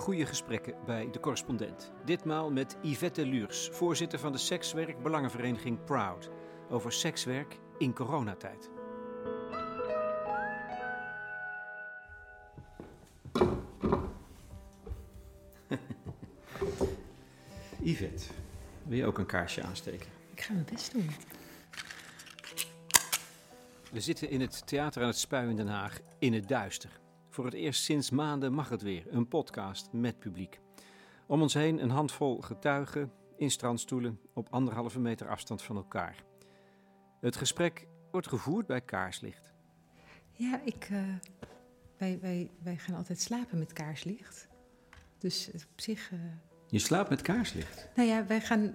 goede gesprekken bij de correspondent. Ditmaal met Yvette Luurs, voorzitter van de sekswerkbelangenvereniging Proud. Over sekswerk in coronatijd. Yvette, wil je ook een kaarsje aansteken? Ik ga mijn best doen. We zitten in het Theater aan het Spui in Den Haag in het duister. Voor het eerst sinds maanden mag het weer, een podcast met publiek. Om ons heen een handvol getuigen in strandstoelen op anderhalve meter afstand van elkaar. Het gesprek wordt gevoerd bij kaarslicht. Ja, ik, uh, wij, wij, wij gaan altijd slapen met kaarslicht. Dus op zich. Uh... Je slaapt met kaarslicht? Nou ja, wij gaan.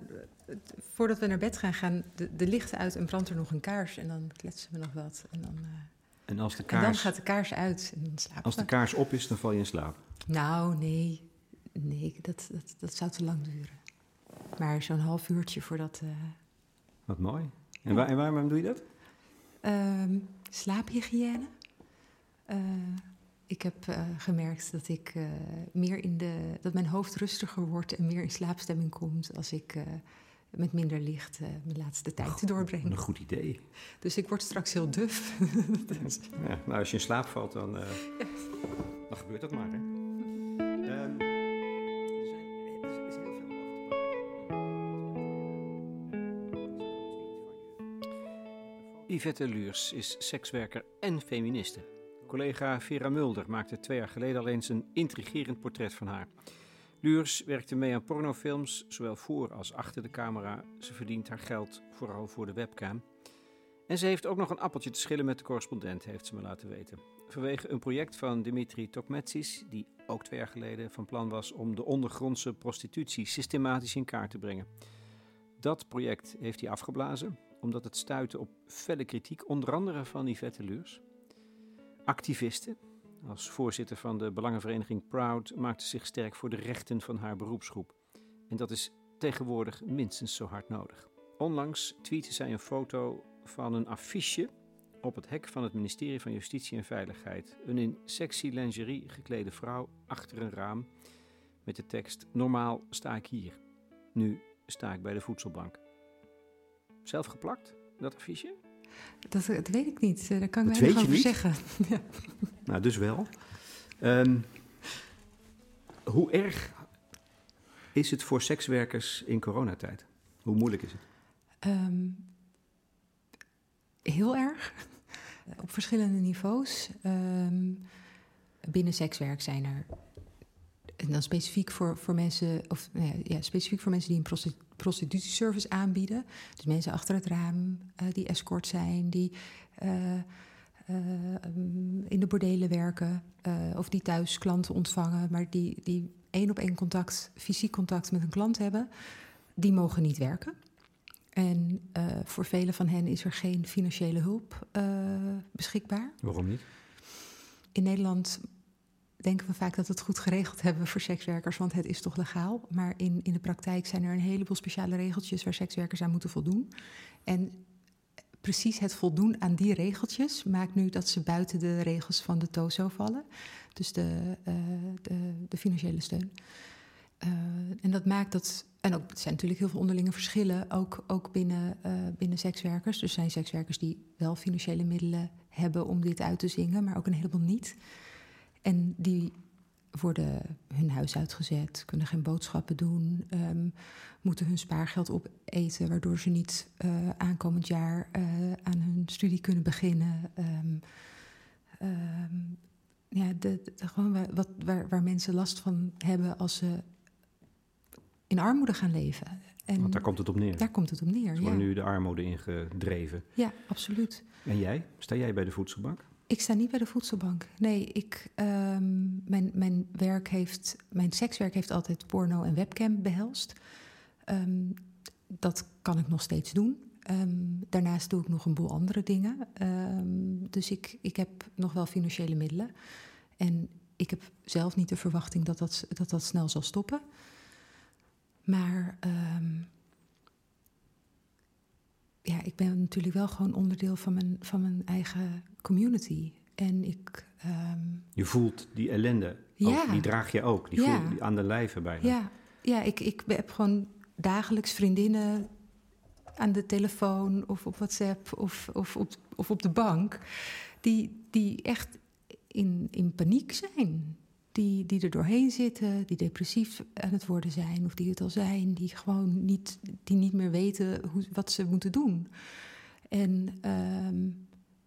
Voordat we naar bed gaan, gaan de, de lichten uit en brandt er nog een kaars. En dan kletsen we nog wat. En dan. Uh... En, als de kaars, en dan gaat de kaars uit en dan slapen Als de kaars op is, dan val je in slaap? Nou, nee. Nee, dat, dat, dat zou te lang duren. Maar zo'n half uurtje voordat... Uh... Wat mooi. En, waar, en waarom doe je dat? Um, slaaphygiëne. Uh, ik heb uh, gemerkt dat ik meer in de... dat mijn hoofd rustiger wordt en meer in slaapstemming komt als ik met minder licht uh, mijn laatste tijd te doorbrengen. Een goed idee. Dus ik word straks heel duf. dus. ja, nou, als je in slaap valt, dan, uh, ja. dan gebeurt dat maar. Hè? Um, zijn, is heel veel over Yvette Luurs is sekswerker en feministe. Collega Vera Mulder maakte twee jaar geleden al eens een intrigerend portret van haar. Luurs werkte mee aan pornofilms, zowel voor als achter de camera. Ze verdient haar geld vooral voor de webcam. En ze heeft ook nog een appeltje te schillen met de correspondent, heeft ze me laten weten. Vanwege een project van Dimitri Tokmetsis, die ook twee jaar geleden van plan was om de ondergrondse prostitutie systematisch in kaart te brengen. Dat project heeft hij afgeblazen, omdat het stuitte op felle kritiek, onder andere van Yvette Luurs. Activisten, als voorzitter van de belangenvereniging Proud maakte zich sterk voor de rechten van haar beroepsgroep. En dat is tegenwoordig minstens zo hard nodig. Onlangs tweette zij een foto van een affiche op het hek van het ministerie van Justitie en Veiligheid. Een in sexy lingerie geklede vrouw achter een raam met de tekst: Normaal sta ik hier. Nu sta ik bij de voedselbank. Zelf geplakt, dat affiche? Dat, dat weet ik niet. Daar kan ik weinig over niet? zeggen. ja. Nou, dus wel. Um, hoe erg is het voor sekswerkers in coronatijd? Hoe moeilijk is het? Um, heel erg. Op verschillende niveaus. Um, binnen sekswerk zijn er en dan specifiek voor, voor mensen, of ja, specifiek voor mensen die een prostitutieservice aanbieden. Dus mensen achter het raam, uh, die escort zijn, die uh, uh, in de bordelen werken, of die thuis klanten ontvangen, maar die, die één op één contact, fysiek contact met een klant hebben, die mogen niet werken. En voor velen van hen is er geen financiële hulp beschikbaar. Waarom niet? In Nederland denken we vaak dat we het goed geregeld hebben voor sekswerkers, want het is toch legaal. Maar in, in de praktijk zijn er een heleboel speciale regeltjes waar sekswerkers aan moeten voldoen. En precies het voldoen aan die regeltjes maakt nu dat ze buiten de regels van de TOZO vallen. Dus de, uh, de, de, financiële steun. Uh, en dat maakt dat. En ook, er zijn natuurlijk heel veel onderlinge verschillen, ook, ook binnen, uh, binnen sekswerkers. Dus er zijn sekswerkers die wel financiële middelen hebben om dit uit te zingen, maar ook een heleboel niet. En die worden hun huis uitgezet, kunnen geen boodschappen doen, um, moeten hun spaargeld opeten, waardoor ze niet uh, aankomend jaar uh, aan hun studie kunnen beginnen. Um, um, ja, de, de, gewoon wat, waar, waar mensen last van hebben als ze in armoede gaan leven. En Want daar komt het op neer. Daar komt het op neer. Ze worden ja. nu de armoede ingedreven. Ja, absoluut. En jij? Sta jij bij de voedselbank? Ik sta niet bij de voedselbank. Nee, ik, um, mijn, mijn werk heeft, mijn sekswerk heeft altijd porno en webcam behelst. Um, dat kan ik nog steeds doen. Um, daarnaast doe ik nog een boel andere dingen. dus ik, ik heb nog wel financiële middelen. En ik heb zelf niet de verwachting dat dat, dat, dat snel zal stoppen. Maar ja, ik ben natuurlijk wel gewoon onderdeel van mijn, van mijn eigen community. En ik. Um... Je voelt die ellende Ja. Ook, die draag je ook, die Ja. voel je aan de lijve bijna. Ja, ja ik, ik heb gewoon dagelijks vriendinnen aan de telefoon of op WhatsApp of, of, op, of op de bank, die, die echt in, in paniek zijn. Die, die er doorheen zitten, die depressief aan het worden zijn of die het al zijn, die gewoon niet, die niet meer weten hoe, wat ze moeten doen. En, ehm,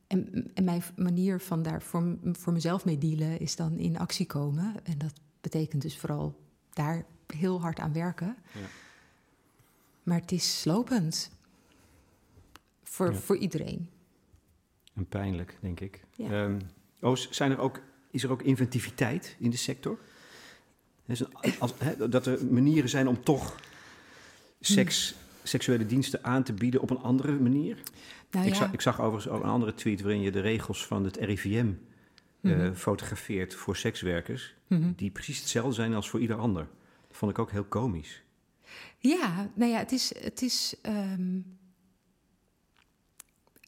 en, en mijn manier van daar voor, voor mezelf mee dealen is dan in actie komen. En dat betekent dus vooral daar heel hard aan werken. Ja. Maar het is slopend. Voor, Ja. voor iedereen. En pijnlijk, denk ik. Ja. Ehm, oh, zijn er ook, is er ook inventiviteit in de sector? Dat er manieren zijn om toch seks, seksuele diensten aan te bieden op een andere manier? Nou ik, ja, zag, ik zag overigens ook een andere tweet waarin je de regels van het RIVM eh, Mhm. fotografeert voor sekswerkers, Mhm. die precies hetzelfde zijn als voor ieder ander. Dat vond ik ook heel komisch. Ja, nou ja, het is. Het is ehm,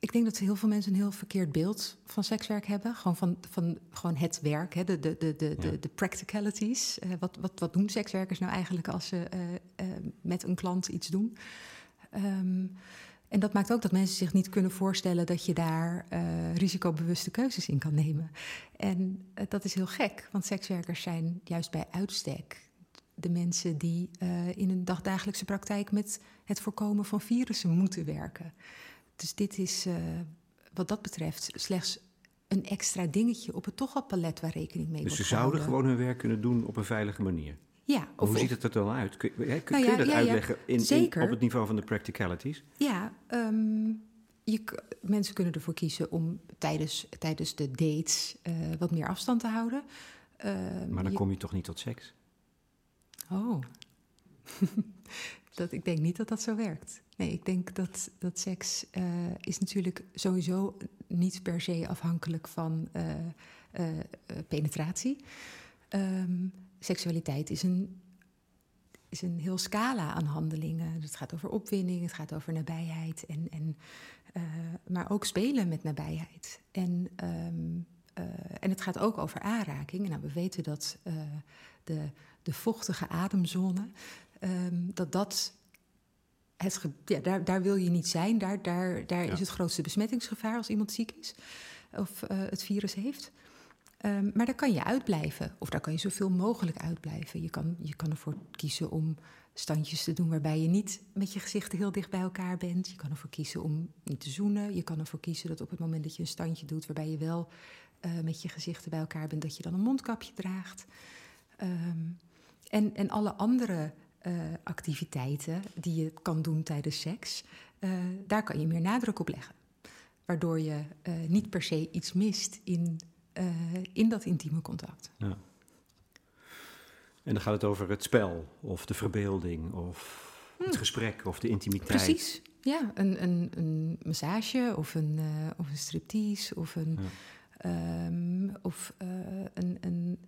ik denk dat heel veel mensen een heel verkeerd beeld van sekswerk hebben. Gewoon van, van gewoon het werk, hè, de, de, de, de, Ja. de, de practicalities. Eh, wat, wat, wat doen sekswerkers nou eigenlijk als ze eh, eh, met een klant iets doen? Ehm, en dat maakt ook dat mensen zich niet kunnen voorstellen dat je daar risicobewuste keuzes in kan nemen. En dat is heel gek, want sekswerkers zijn juist bij uitstek de mensen die in hun dagdagelijkse praktijk met het voorkomen van virussen moeten werken. Dus dit is eh, wat dat betreft slechts een extra dingetje op het toch al palet waar rekening mee Dus ze wordt zouden gehouden. gewoon hun werk kunnen doen op een veilige manier. Ja, of, hoe ziet het er dan uit? Kun, je- kun, Nou kun ja, je dat ja, uitleggen in, op het niveau van de practicalities? Ja, ehm, je, mensen kunnen ervoor kiezen om tijdens, tijdens de dates eh, wat meer afstand te houden. Ehm, Maar dan je- kom je toch niet tot seks? Oh. dat, ik denk niet dat dat zo werkt. Nee, ik denk dat, dat seks eh, is natuurlijk sowieso niet per se afhankelijk van eh, eh, penetratie. Ehm, seksualiteit is een, is een heel scala aan handelingen. Het gaat over opwinding, het gaat over nabijheid. En, en, maar ook spelen met nabijheid. En, ehm, eh, en het gaat ook over aanraking. Nou, we weten dat de, de vochtige ademzone, ehm, dat dat. Het, ja, daar, daar wil je niet zijn. Daar, daar, daar Ja. is het grootste besmettingsgevaar als iemand ziek is of eh, het virus heeft. Ehm, maar daar kan je uitblijven, of daar kan je zoveel mogelijk uitblijven. Je kan, je kan ervoor kiezen om standjes te doen waarbij je niet met je gezichten heel dicht bij elkaar bent. Je kan ervoor kiezen om niet te zoenen. Je kan ervoor kiezen dat op het moment dat je een standje doet waarbij je wel eh, met je gezichten bij elkaar bent, dat je dan een mondkapje draagt. Ehm, en, en alle andere eh, activiteiten die je kan doen tijdens seks, eh, daar kan je meer nadruk op leggen. Waardoor je eh, niet per se iets mist in, in dat intieme contact. Ja. En dan gaat het over het spel, of de verbeelding, of het gesprek, of de intimiteit. Hmm. Precies. Ja, een, een, een massage of een, of een striptease of een, Ja. ehm, of, een, een,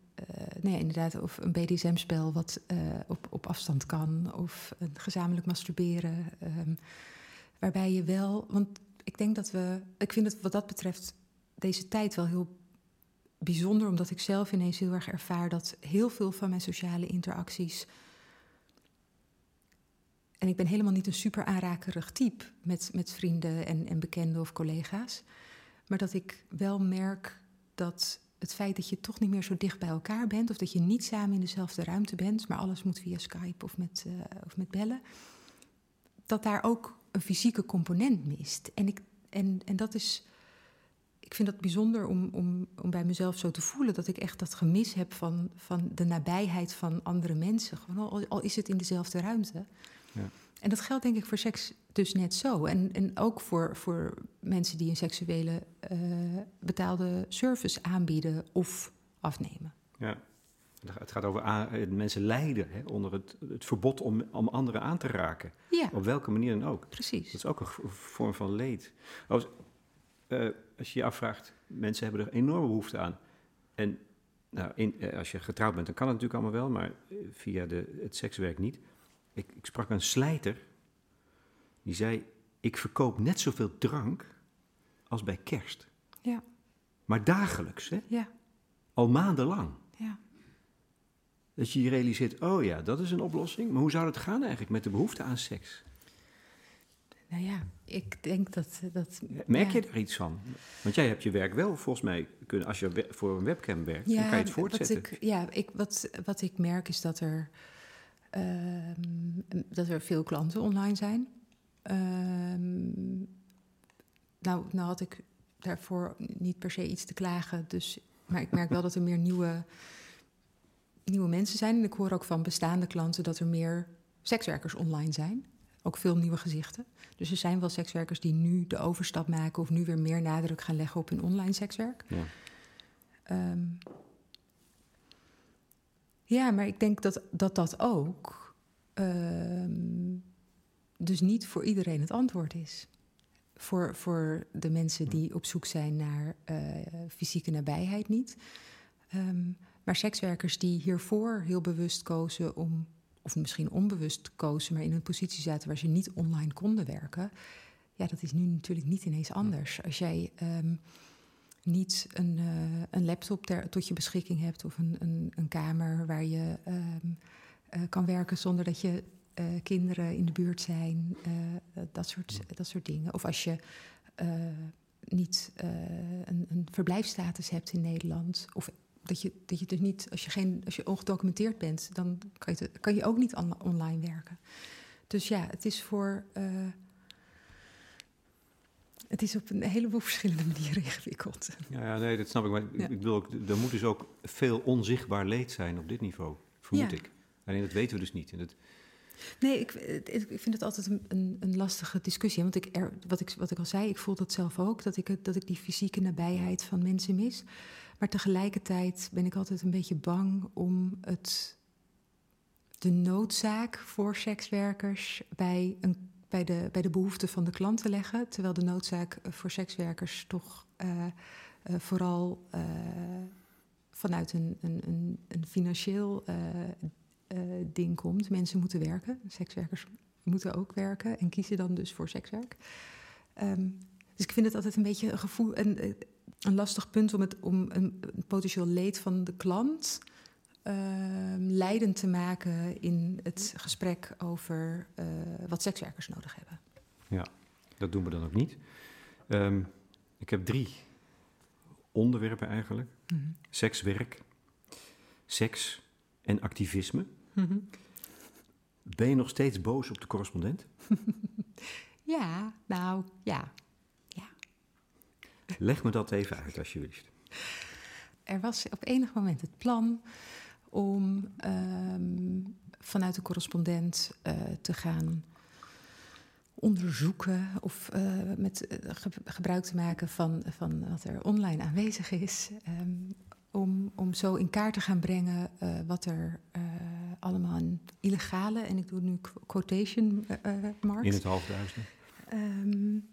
nee, inderdaad, of een BDSM-spel wat eh, op, op afstand kan, of een gezamenlijk masturberen. ehm, waarbij je wel, want ik denk dat we, ik vind het wat dat betreft deze tijd wel heel bijzonder, omdat ik zelf ineens heel erg ervaar dat heel veel van mijn sociale interacties en ik ben helemaal niet een super aanrakerig type met, met vrienden en, en bekenden of collega's. Maar dat ik wel merk dat het feit dat je toch niet meer zo dicht bij elkaar bent, of dat je niet samen in dezelfde ruimte bent, maar alles moet via Skype of met, eh, of met bellen, dat daar ook een fysieke component mist. En, ik, en, en dat is. Ik vind dat bijzonder om, om, om bij mezelf zo te voelen dat ik echt dat gemis heb van, van de nabijheid van andere mensen. Gewoon al, al is het in dezelfde ruimte. Ja. En dat geldt denk ik voor seks dus net zo. En, en ook voor, voor mensen die een seksuele eh, betaalde service aanbieden of afnemen. Ja. Het gaat over mensen lijden hè, onder het, het verbod om, om anderen aan te raken. Ja, Op welke manier dan ook. Dat precies. is ook een vorm van leed. Als, eh, als je je afvraagt, mensen hebben er enorme behoefte aan. En nou, in, eh, als je getrouwd bent, dan kan het natuurlijk allemaal wel, maar via de, het sekswerk niet. Ik, ik sprak een slijter, die zei, ik verkoop net zoveel drank als bij kerst. Ja, Maar dagelijks, hè? ja, al maandenlang. ja. Dat je je realiseert, oh ja, dat is een oplossing. Maar hoe zou het gaan eigenlijk met de behoefte aan seks? Nou ja, ik denk dat... dat Merk je er iets van? Want jij hebt je werk wel, volgens mij, kunnen, als je voor een webcam werkt, dan kan je het voortzetten. Wat ik, ja, ik, wat, wat ik merk is dat er, dat er veel klanten online zijn. Ehm, nou, nou had ik daarvoor niet per se iets te klagen, dus, maar ik merk wel dat er meer nieuwe, nieuwe mensen zijn. En ik hoor ook van bestaande klanten dat er meer sekswerkers online zijn. Ook veel nieuwe gezichten. Dus er zijn wel sekswerkers die nu de overstap maken of nu weer meer nadruk gaan leggen op hun online sekswerk. Ja, ehm, ja maar ik denk dat dat, dat ook ehm, dus niet voor iedereen het antwoord is. Voor, voor de mensen die op zoek zijn naar uh, fysieke nabijheid niet. Ehm, maar sekswerkers die hiervoor heel bewust kozen om of misschien onbewust kozen, maar in een positie zaten waar ze niet online konden werken. Ja, dat is nu natuurlijk niet ineens anders. Als jij um, niet een, uh, een laptop ter, tot je beschikking hebt of een, een, een kamer waar je um, uh, kan werken zonder dat je uh, kinderen in de buurt zijn, dat, soort, dat soort dingen. Of als je niet een, een verblijfstatus hebt in Nederland of dat je, dat je dus niet, als je, geen, als je ongedocumenteerd bent, dan kan je, kan je ook niet online werken. Dus ja, het is voor. Het is op een heleboel verschillende manieren ingewikkeld. Ja, ja nee, dat snap ik. Maar ja. ik ook, er moet dus ook veel onzichtbaar leed zijn op dit niveau, vermoed ja. ik. Alleen dat weten we dus niet. En dat... Nee, ik, ik vind het altijd een, een, een lastige discussie. Want ik er, wat, ik, wat ik al zei, ik voel dat zelf ook, dat ik, dat ik die fysieke nabijheid van mensen mis. Maar tegelijkertijd ben ik altijd een beetje bang om het, de noodzaak voor sekswerkers bij, een, bij, de, bij de behoeften van de klant te leggen. Terwijl de noodzaak voor sekswerkers toch uh, uh, vooral vanuit een, een, een, een financieel ding komt. Mensen moeten werken, sekswerkers moeten ook werken en kiezen dan dus voor sekswerk. Um, dus ik vind het altijd een beetje een gevoel. En, een lastig punt om, het, om een, een potentieel leed van de klant uh, leidend te maken in het gesprek over uh, wat sekswerkers nodig hebben. Ja, dat doen we dan ook niet. Um, ik heb drie onderwerpen eigenlijk: mm -hmm. sekswerk, seks en activisme. Mm -hmm. Ben je nog steeds boos op de correspondent? ja, nou ja. Leg me dat even uit, alsjeblieft. Er was op enig moment het plan om um, vanuit de correspondent uh, te gaan onderzoeken of uh, met ge gebruik te maken van, van wat er online aanwezig is. Um, om, om zo in kaart te gaan brengen wat er allemaal een illegale, en ik doe nu quotation marks. In het halfduizend. Um,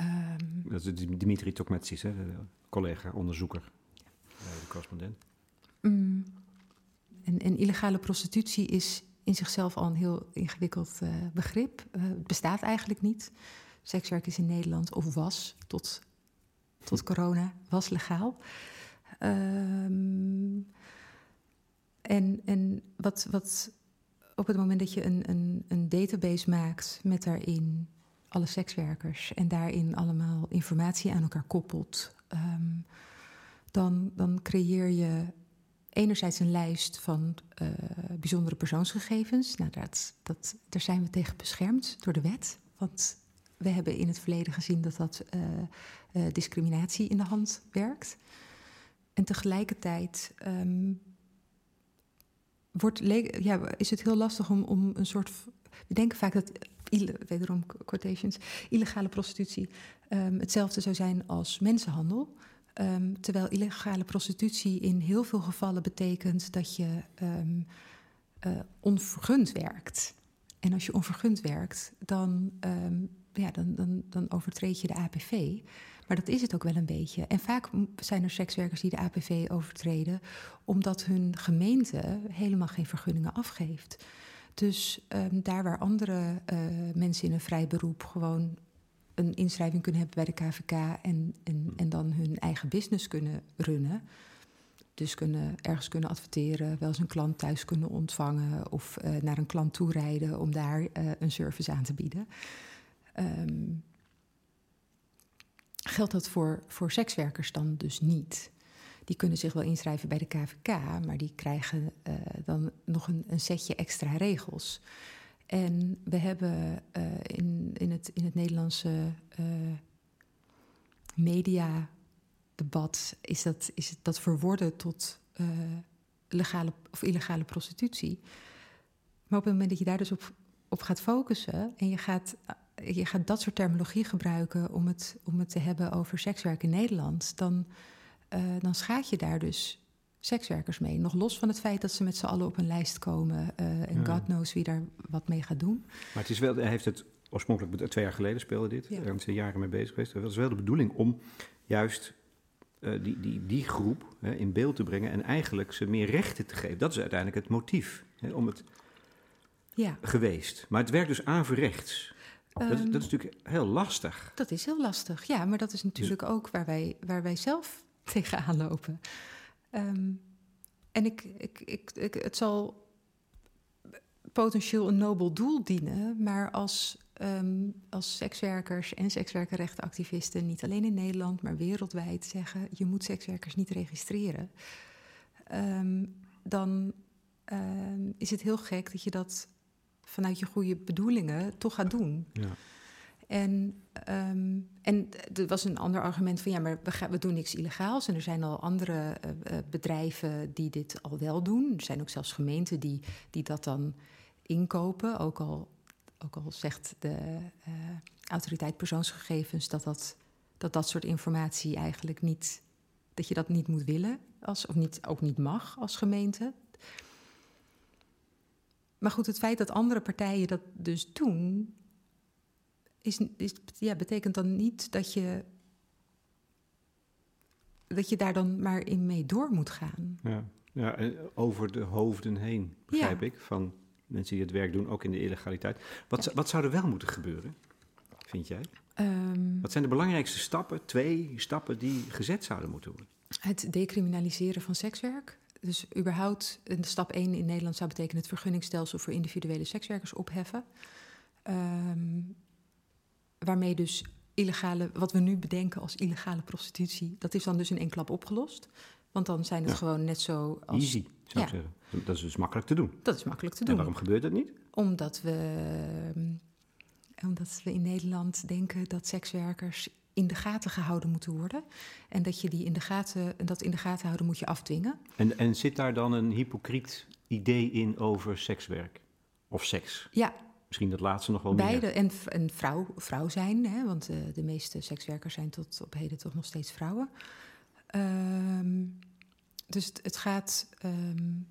Um, dat is Dimitri Tokmetsis, collega, onderzoeker, de correspondent. Mm, en, illegale prostitutie is in zichzelf al een heel ingewikkeld uh, begrip. Uh, het bestaat eigenlijk niet. Sekswerk is in Nederland, of was tot, tot corona, was legaal. Um, en en wat, wat op het moment dat je een, een, een database maakt met daarin alle sekswerkers en daarin allemaal informatie aan elkaar koppelt, um, dan, dan creëer je enerzijds een lijst van uh, bijzondere persoonsgegevens. Nou, dat, dat, daar zijn we tegen beschermd door de wet. Want we hebben in het verleden gezien dat dat uh, uh, discriminatie in de hand werkt. En tegelijkertijd um, wordt, ja, is het heel lastig om, om een soort. We denken vaak dat wederom quotations, illegale prostitutie um, hetzelfde zou zijn als mensenhandel. Um, terwijl illegale prostitutie in heel veel gevallen betekent dat je um, uh, onvergund werkt. En als je onvergund werkt, dan, ja, dan, dan, dan overtreed je de APV. Maar dat is het ook wel een beetje. En vaak zijn er sekswerkers die de APV overtreden, omdat hun gemeente helemaal geen vergunningen afgeeft. Dus daar waar andere uh, mensen in een vrij beroep gewoon een inschrijving kunnen hebben bij de KVK en, en, en dan hun eigen business kunnen runnen. dus kunnen, ergens kunnen adverteren, wel eens een klant thuis kunnen ontvangen of uh, naar een klant toe rijden om daar uh, een service aan te bieden. Um, geldt dat voor, voor sekswerkers dan dus niet? Die kunnen zich wel inschrijven bij de KVK, maar die krijgen uh, dan nog een, een, setje extra regels. En we hebben in, in, het, in het Nederlandse media debat is dat, is dat verworden tot uh, legale of illegale prostitutie. Maar op het moment dat je daar dus op, op gaat focussen en je gaat, je gaat dat soort terminologie gebruiken om het, om het te hebben over sekswerk in Nederland, dan, uh, dan schaad je daar dus sekswerkers mee. Nog los van het feit dat ze met z'n allen op een lijst komen uh, en God knows wie daar wat mee gaat doen. Maar het is wel, hij heeft het oorspronkelijk, twee jaar geleden speelde dit, ja. daar zijn jaren mee bezig geweest. Het was wel de bedoeling om juist uh, die, die, die groep hè, in beeld te brengen en eigenlijk ze meer rechten te geven. Dat is uiteindelijk het motief hè, om het ja. geweest. Maar het werkt dus averechts. Um, dat, dat, is natuurlijk heel lastig. Dat is heel lastig, ja. Maar dat is natuurlijk dus, ook waar wij, waar wij zelf tegenaan lopen. Um, en ik, ik, ik, ik, het zal potentieel een nobel doel dienen, maar als um, als sekswerkers en sekswerkerrechtenactivisten, niet alleen in Nederland, maar wereldwijd, zeggen: je moet sekswerkers niet registreren, um, dan um, is het heel gek dat je dat vanuit je goede bedoelingen toch gaat doen. Ja. En, um, en er was een ander argument van ja, maar we, gaan, we doen niks illegaals. En er zijn al andere uh, bedrijven die dit al wel doen. Er zijn ook zelfs gemeenten die, die dat dan inkopen. Ook al ook al zegt de uh, autoriteit persoonsgegevens dat dat, dat dat soort informatie eigenlijk niet, dat je dat niet moet willen, als, of niet, ook niet mag als gemeente. Maar goed, het feit dat andere partijen dat dus doen, is, is, ja, betekent dan niet dat je, dat je daar dan maar in mee door moet gaan. Ja, ja over de hoofden heen, begrijp ik, van mensen die het werk doen, ook in de illegaliteit. Wat, wat zou er wel moeten gebeuren, vind jij? Um, wat zijn de belangrijkste stappen, twee stappen die gezet zouden moeten worden? Het decriminaliseren van sekswerk. Dus überhaupt, stap 1 in Nederland zou betekenen het vergunningstelsel voor individuele sekswerkers opheffen. Um, waarmee dus illegale, wat we nu bedenken als illegale prostitutie, dat is dan dus in één klap opgelost. Want dan zijn het gewoon net zo als... Easy, zou ik zeggen. Dat is dus makkelijk te doen. Dat is makkelijk te doen. En waarom gebeurt dat niet? Omdat we, omdat we in Nederland denken dat sekswerkers in de gaten gehouden moeten worden. En dat je die in de gaten, dat in de gaten houden moet je afdwingen. En, en zit daar dan een hypocriet idee in over sekswerk? Of seks? Ja, Misschien dat laatste nog wel Beide. meer. En, en vrouw, vrouw zijn, hè, want uh, de meeste sekswerkers zijn tot op heden toch nog steeds vrouwen. Um, dus het, het gaat. Um,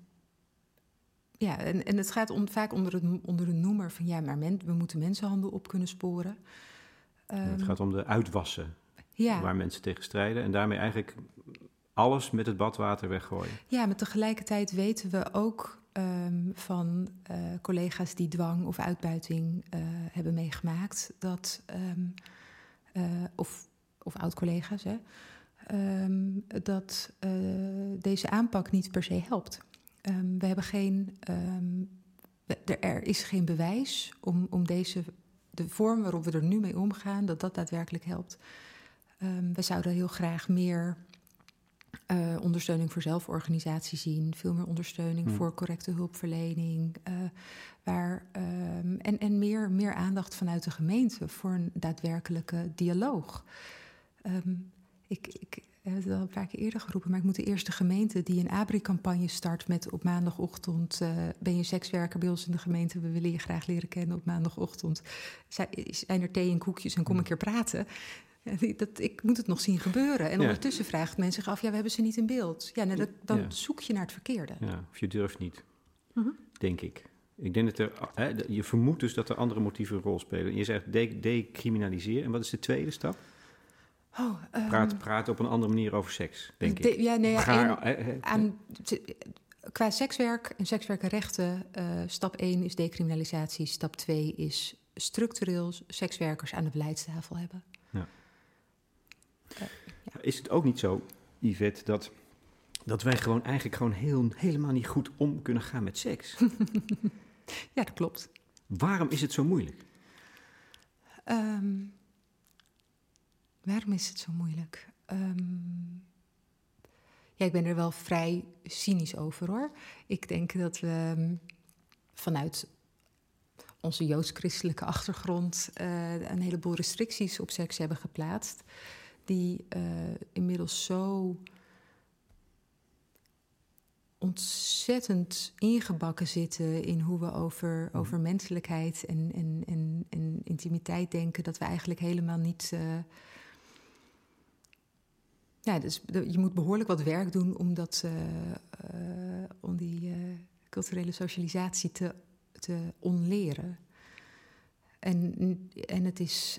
ja, en, en het gaat om, vaak onder, het, onder de noemer van ja, maar men, we moeten mensenhandel op kunnen sporen. Um, ja, het gaat om de uitwassen ja. waar mensen tegen strijden en daarmee eigenlijk alles met het badwater weggooien. Ja, maar tegelijkertijd weten we ook um, van uh, collega's die dwang of uitbuiting uh, hebben meegemaakt, dat, um, uh, of, of oud-collega's, hè, um, dat uh, deze aanpak niet per se helpt. Um, we hebben geen, um, er is geen bewijs om, om deze, de vorm waarop we er nu mee omgaan, dat dat daadwerkelijk helpt. we zouden heel graag meer uh, ondersteuning voor zelforganisatie zien, veel meer ondersteuning hmm. voor correcte hulpverlening. Uh, waar, en en meer, meer aandacht vanuit de gemeente voor een daadwerkelijke dialoog. Um, ik, ik heb het al een paar keer eerder geroepen, maar ik moet de eerste gemeente die een ABRI-campagne start met op maandagochtend uh, ben je sekswerker bij ons in de gemeente, we willen je graag leren kennen op maandagochtend. Zijn er thee en koekjes en kom een keer praten? Dat, ik moet het nog zien gebeuren. En ondertussen vraagt men zich af, ja, we hebben ze niet in beeld. Ja, nou, dan zoek je naar het verkeerde. Ja, of je durft niet, uh -huh. denk ik. Ik denk dat er, hè, je vermoedt dus dat er andere motieven een rol spelen. Je zegt decriminaliseren. En wat is de tweede stap? Oh, um, praat, praat op een andere manier over seks, denk de, ik. Ja, nee, Gaar, en, aan, qua sekswerk en sekswerkenrechten, uh, stap 1 is decriminalisatie, stap 2 is structureel sekswerkers aan de beleidstafel hebben. Ja. Uh, ja. Is het ook niet zo, Yvette, dat dat wij gewoon eigenlijk gewoon heel, helemaal niet goed om kunnen gaan met seks. ja, dat klopt. Waarom is het zo moeilijk? Ehm, waarom is het zo moeilijk? Ehm, ja, ik ben er wel vrij cynisch over hoor. Ik denk dat we ehm, vanuit onze joods-christelijke achtergrond uh, een heleboel restricties op seks hebben geplaatst. Die uh, inmiddels zo ontzettend ingebakken zitten in hoe we over, mm. over menselijkheid en, en, en, en intimiteit denken, dat we eigenlijk helemaal niet. Uh, ja, dus je moet behoorlijk wat werk doen om, dat, uh, uh, om die culturele socialisatie te, te onleren. En, en het is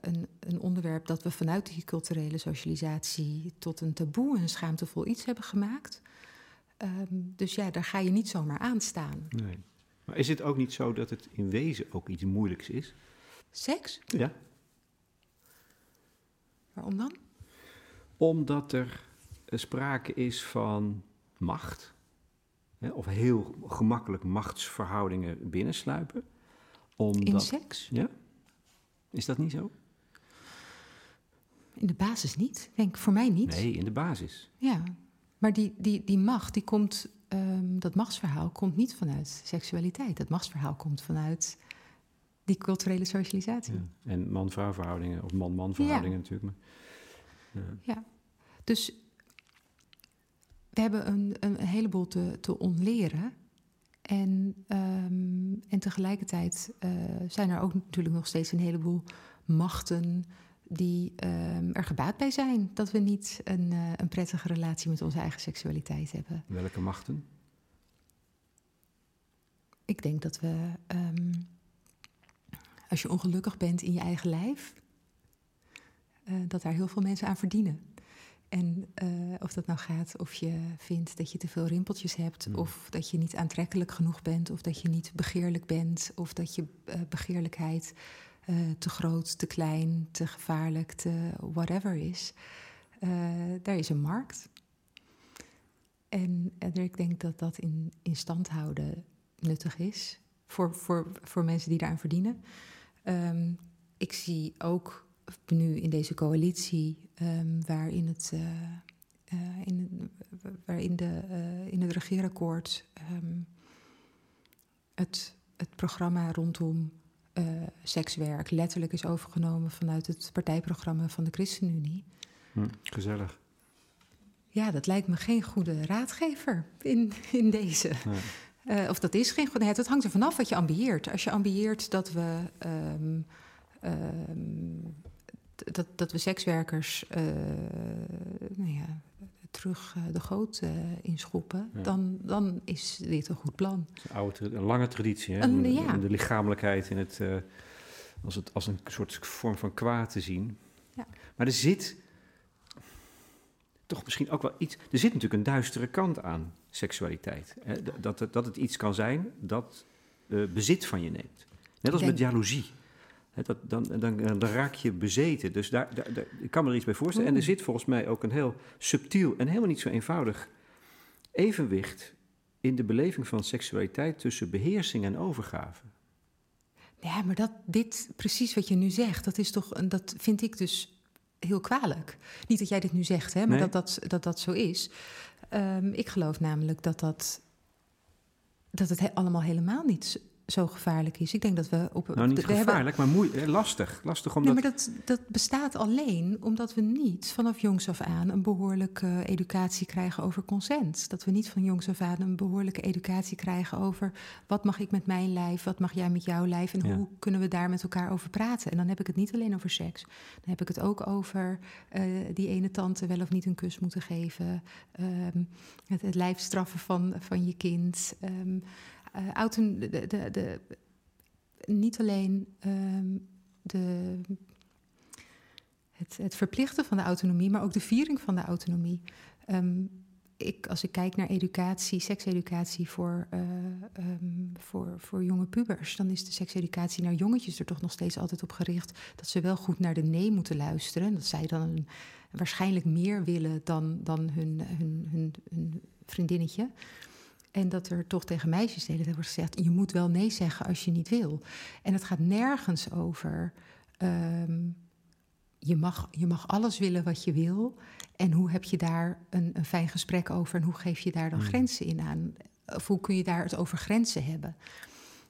een, een onderwerp dat we vanuit die culturele socialisatie tot een taboe en schaamtevol iets hebben gemaakt. Um, dus ja, daar ga je niet zomaar aan staan. Nee. Maar is het ook niet zo dat het in wezen ook iets moeilijks is? Seks? Ja. Waarom dan? Omdat er sprake is van macht. Hè, of heel gemakkelijk machtsverhoudingen binnensluipen. Omdat... In seks? Ja. Is dat niet zo? In de basis niet. Denk voor mij niet. Nee, in de basis. Ja. Maar die, die, die macht, die komt, um, dat machtsverhaal komt niet vanuit seksualiteit. Dat machtsverhaal komt vanuit die culturele socialisatie. Ja. En man-vrouw verhoudingen, of man-man verhoudingen natuurlijk. Maar, ja. ja. dus we hebben een, een heleboel te, te onleren. En, um, en tegelijkertijd uh, zijn er ook natuurlijk nog steeds een heleboel machten die um, er gebaat bij zijn dat we niet een, uh, een prettige relatie met onze eigen seksualiteit hebben. Welke machten? Ik denk dat we, um, als je ongelukkig bent in je eigen lijf, dat daar heel veel mensen aan verdienen. En uh, of dat nou gaat of je vindt dat je te veel rimpeltjes hebt, mm. of dat je niet aantrekkelijk genoeg bent, of dat je niet begeerlijk bent, of dat je begeerlijkheid uh, te groot, te klein, te gevaarlijk, te whatever is. Daar is een markt. En, en, ik denk dat dat in, in stand houden nuttig is voor, voor, voor mensen die daaraan verdienen. Um, ik zie ook nu in deze coalitie, um, waarin het. Uh, uh, in, waarin de, uh, in het regeerakkoord um, het, het programma rondom sekswerk letterlijk is overgenomen vanuit het partijprogramma van de ChristenUnie. Hm, gezellig. Ja, dat lijkt me geen goede raadgever in, in deze. Of dat is geen goede. Het hangt er vanaf wat je ambieert. Als je ambieert dat we. Um, um, dat, dat we sekswerkers uh, nou ja, terug uh, de goot uh, inschoppen, ja. dan, dan is dit een goed plan. Een, oude, een lange traditie, hè? Een, ja. de lichamelijkheid in het, uh, als, het, als een soort vorm van kwaad te zien. Ja. Maar er zit toch misschien ook wel iets... Er zit natuurlijk een duistere kant aan seksualiteit. Hè? Dat, dat, dat het iets kan zijn dat bezit van je neemt. Net als met jaloezie. Dat, dan, dan, dan, raak je bezeten. Dus daar, daar, daar, ik kan me er iets bij voorstellen. En er zit volgens mij ook een heel subtiel en helemaal niet zo eenvoudig evenwicht in de beleving van seksualiteit tussen beheersing en overgave. Ja, maar dat, dit, precies wat je nu zegt, dat is toch, dat vind ik dus heel kwalijk. Niet dat jij dit nu zegt, hè, maar nee. dat, dat, dat dat zo is. Um, ik geloof namelijk dat dat, dat het he allemaal helemaal niet zo gevaarlijk is. Ik denk dat we op. Nou, niet we gevaarlijk, hebben... maar moe, lastig. Lastig omdat... Nee, maar dat, dat bestaat alleen omdat we niet vanaf jongs af aan een behoorlijke educatie krijgen over consent. Dat we niet van jongs af aan een behoorlijke educatie krijgen over wat mag ik met mijn lijf, wat mag jij met jouw lijf en ja. hoe kunnen we daar met elkaar over praten. En dan heb ik het niet alleen over seks. Dan heb ik het ook over uh, die ene tante wel of niet een kus moeten geven, um, het, het lijfstraffen van, van je kind. Um, auto, de, de, de, niet alleen um, de, het, het, verplichten van de autonomie, maar ook de viering van de autonomie. Um, ik, als ik kijk naar educatie, sekseducatie voor, uh, um, voor, voor jonge pubers. Dan is de sekseducatie naar jongetjes er toch nog steeds altijd op gericht dat ze wel goed naar de nee moeten luisteren. Dat zij dan waarschijnlijk meer willen dan, dan hun, hun, hun, hun vriendinnetje. En dat er toch tegen meisjes de hele tijd wordt gezegd: je moet wel nee zeggen als je niet wil. En het gaat nergens over. ehm, je, mag, je mag alles willen wat je wil. En hoe heb je daar een, een fijn gesprek over en hoe geef je daar dan Hmm. grenzen in aan? Of hoe kun je daar het over grenzen hebben?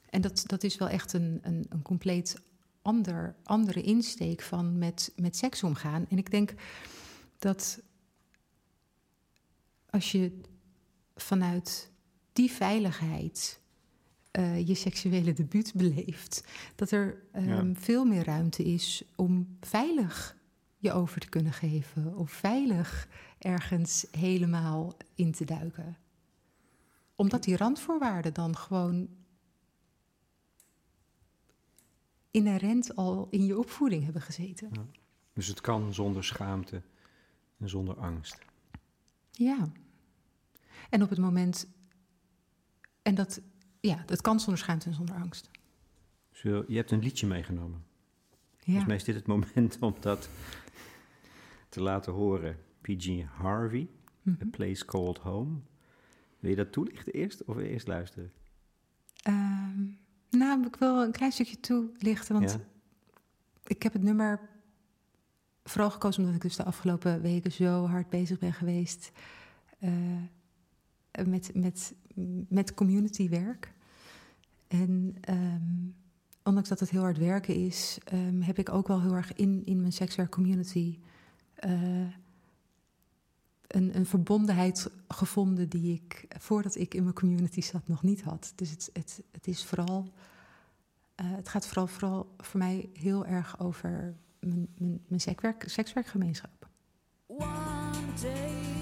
En dat, dat is wel echt een, een, een compleet ander, andere insteek van met, met seks omgaan. En ik denk dat als je vanuit die veiligheid eh, je seksuele debuut beleeft, dat er ehm, Ja. veel meer ruimte is om veilig je over te kunnen geven of veilig ergens helemaal in te duiken. Omdat die randvoorwaarden dan gewoon inherent al in je opvoeding hebben gezeten. Dus het kan zonder schaamte en zonder angst. Ja. En op het moment. En dat, ja, dat kan zonder schaamte en zonder angst. Dus je hebt een liedje meegenomen. Ja. Volgens mij is dit het moment om dat te laten horen. P.G. Harvey, A Mhm. Place Called Home. Wil je dat toelichten eerst of wil je eerst luisteren? Ehm, nou, ik wil een klein stukje toelichten. Want ja? ik heb het nummer vooral gekozen omdat ik dus de afgelopen weken zo hard bezig ben geweest eh, met, met, met communitywerk. En ehm, ondanks dat het heel hard werken is, ehm, heb ik ook wel heel erg in, in mijn sekswerk community eh, een, een verbondenheid gevonden die ik voordat ik in mijn community zat nog niet had. Dus het, het, het is vooral. eh, het gaat vooral, vooral voor mij heel erg over mijn, mijn, mijn sekswerk, sekswerkgemeenschap. One day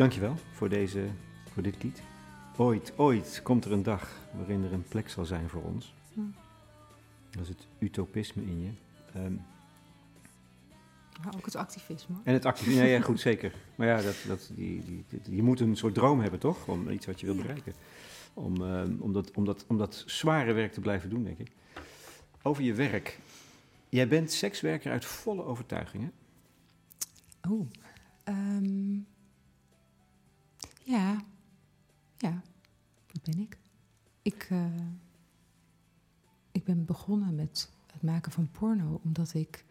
Dankjewel voor, deze, voor dit lied. Ooit, ooit komt er een dag waarin er een plek zal zijn voor ons. Hm. Dat is het utopisme in je. Ehm, Maar ook het activisme. en het activisme, ja, ja, goed, zeker. Maar ja, dat, dat, die, die, die- je moet een soort droom hebben, toch? Om iets wat je wil bereiken. Om, ehm, om, dat, om, dat, om dat zware werk te blijven doen, denk ik. Over je werk. Jij bent sekswerker uit volle overtuiging, hè? Oh. ehm, ja. Ja, dat ben ik. Ik, eh, ik ben begonnen met het maken van porno omdat ik,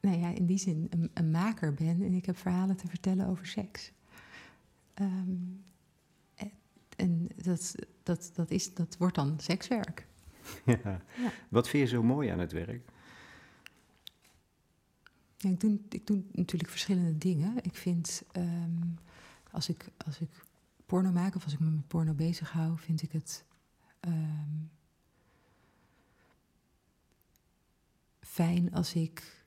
nou ja, in die zin een, een maker ben en ik heb verhalen te vertellen over seks. Ehm, en, en dat, dat, dat, is, dat wordt dan sekswerk. Ja. Ja. Wat vind je zo mooi aan het werk? Ja, ik, doe, ik doe natuurlijk verschillende dingen. Ik vind, ehm, als, ik, als ik porno maak of als ik me met porno bezig hou, vind ik het ehm, fijn als ik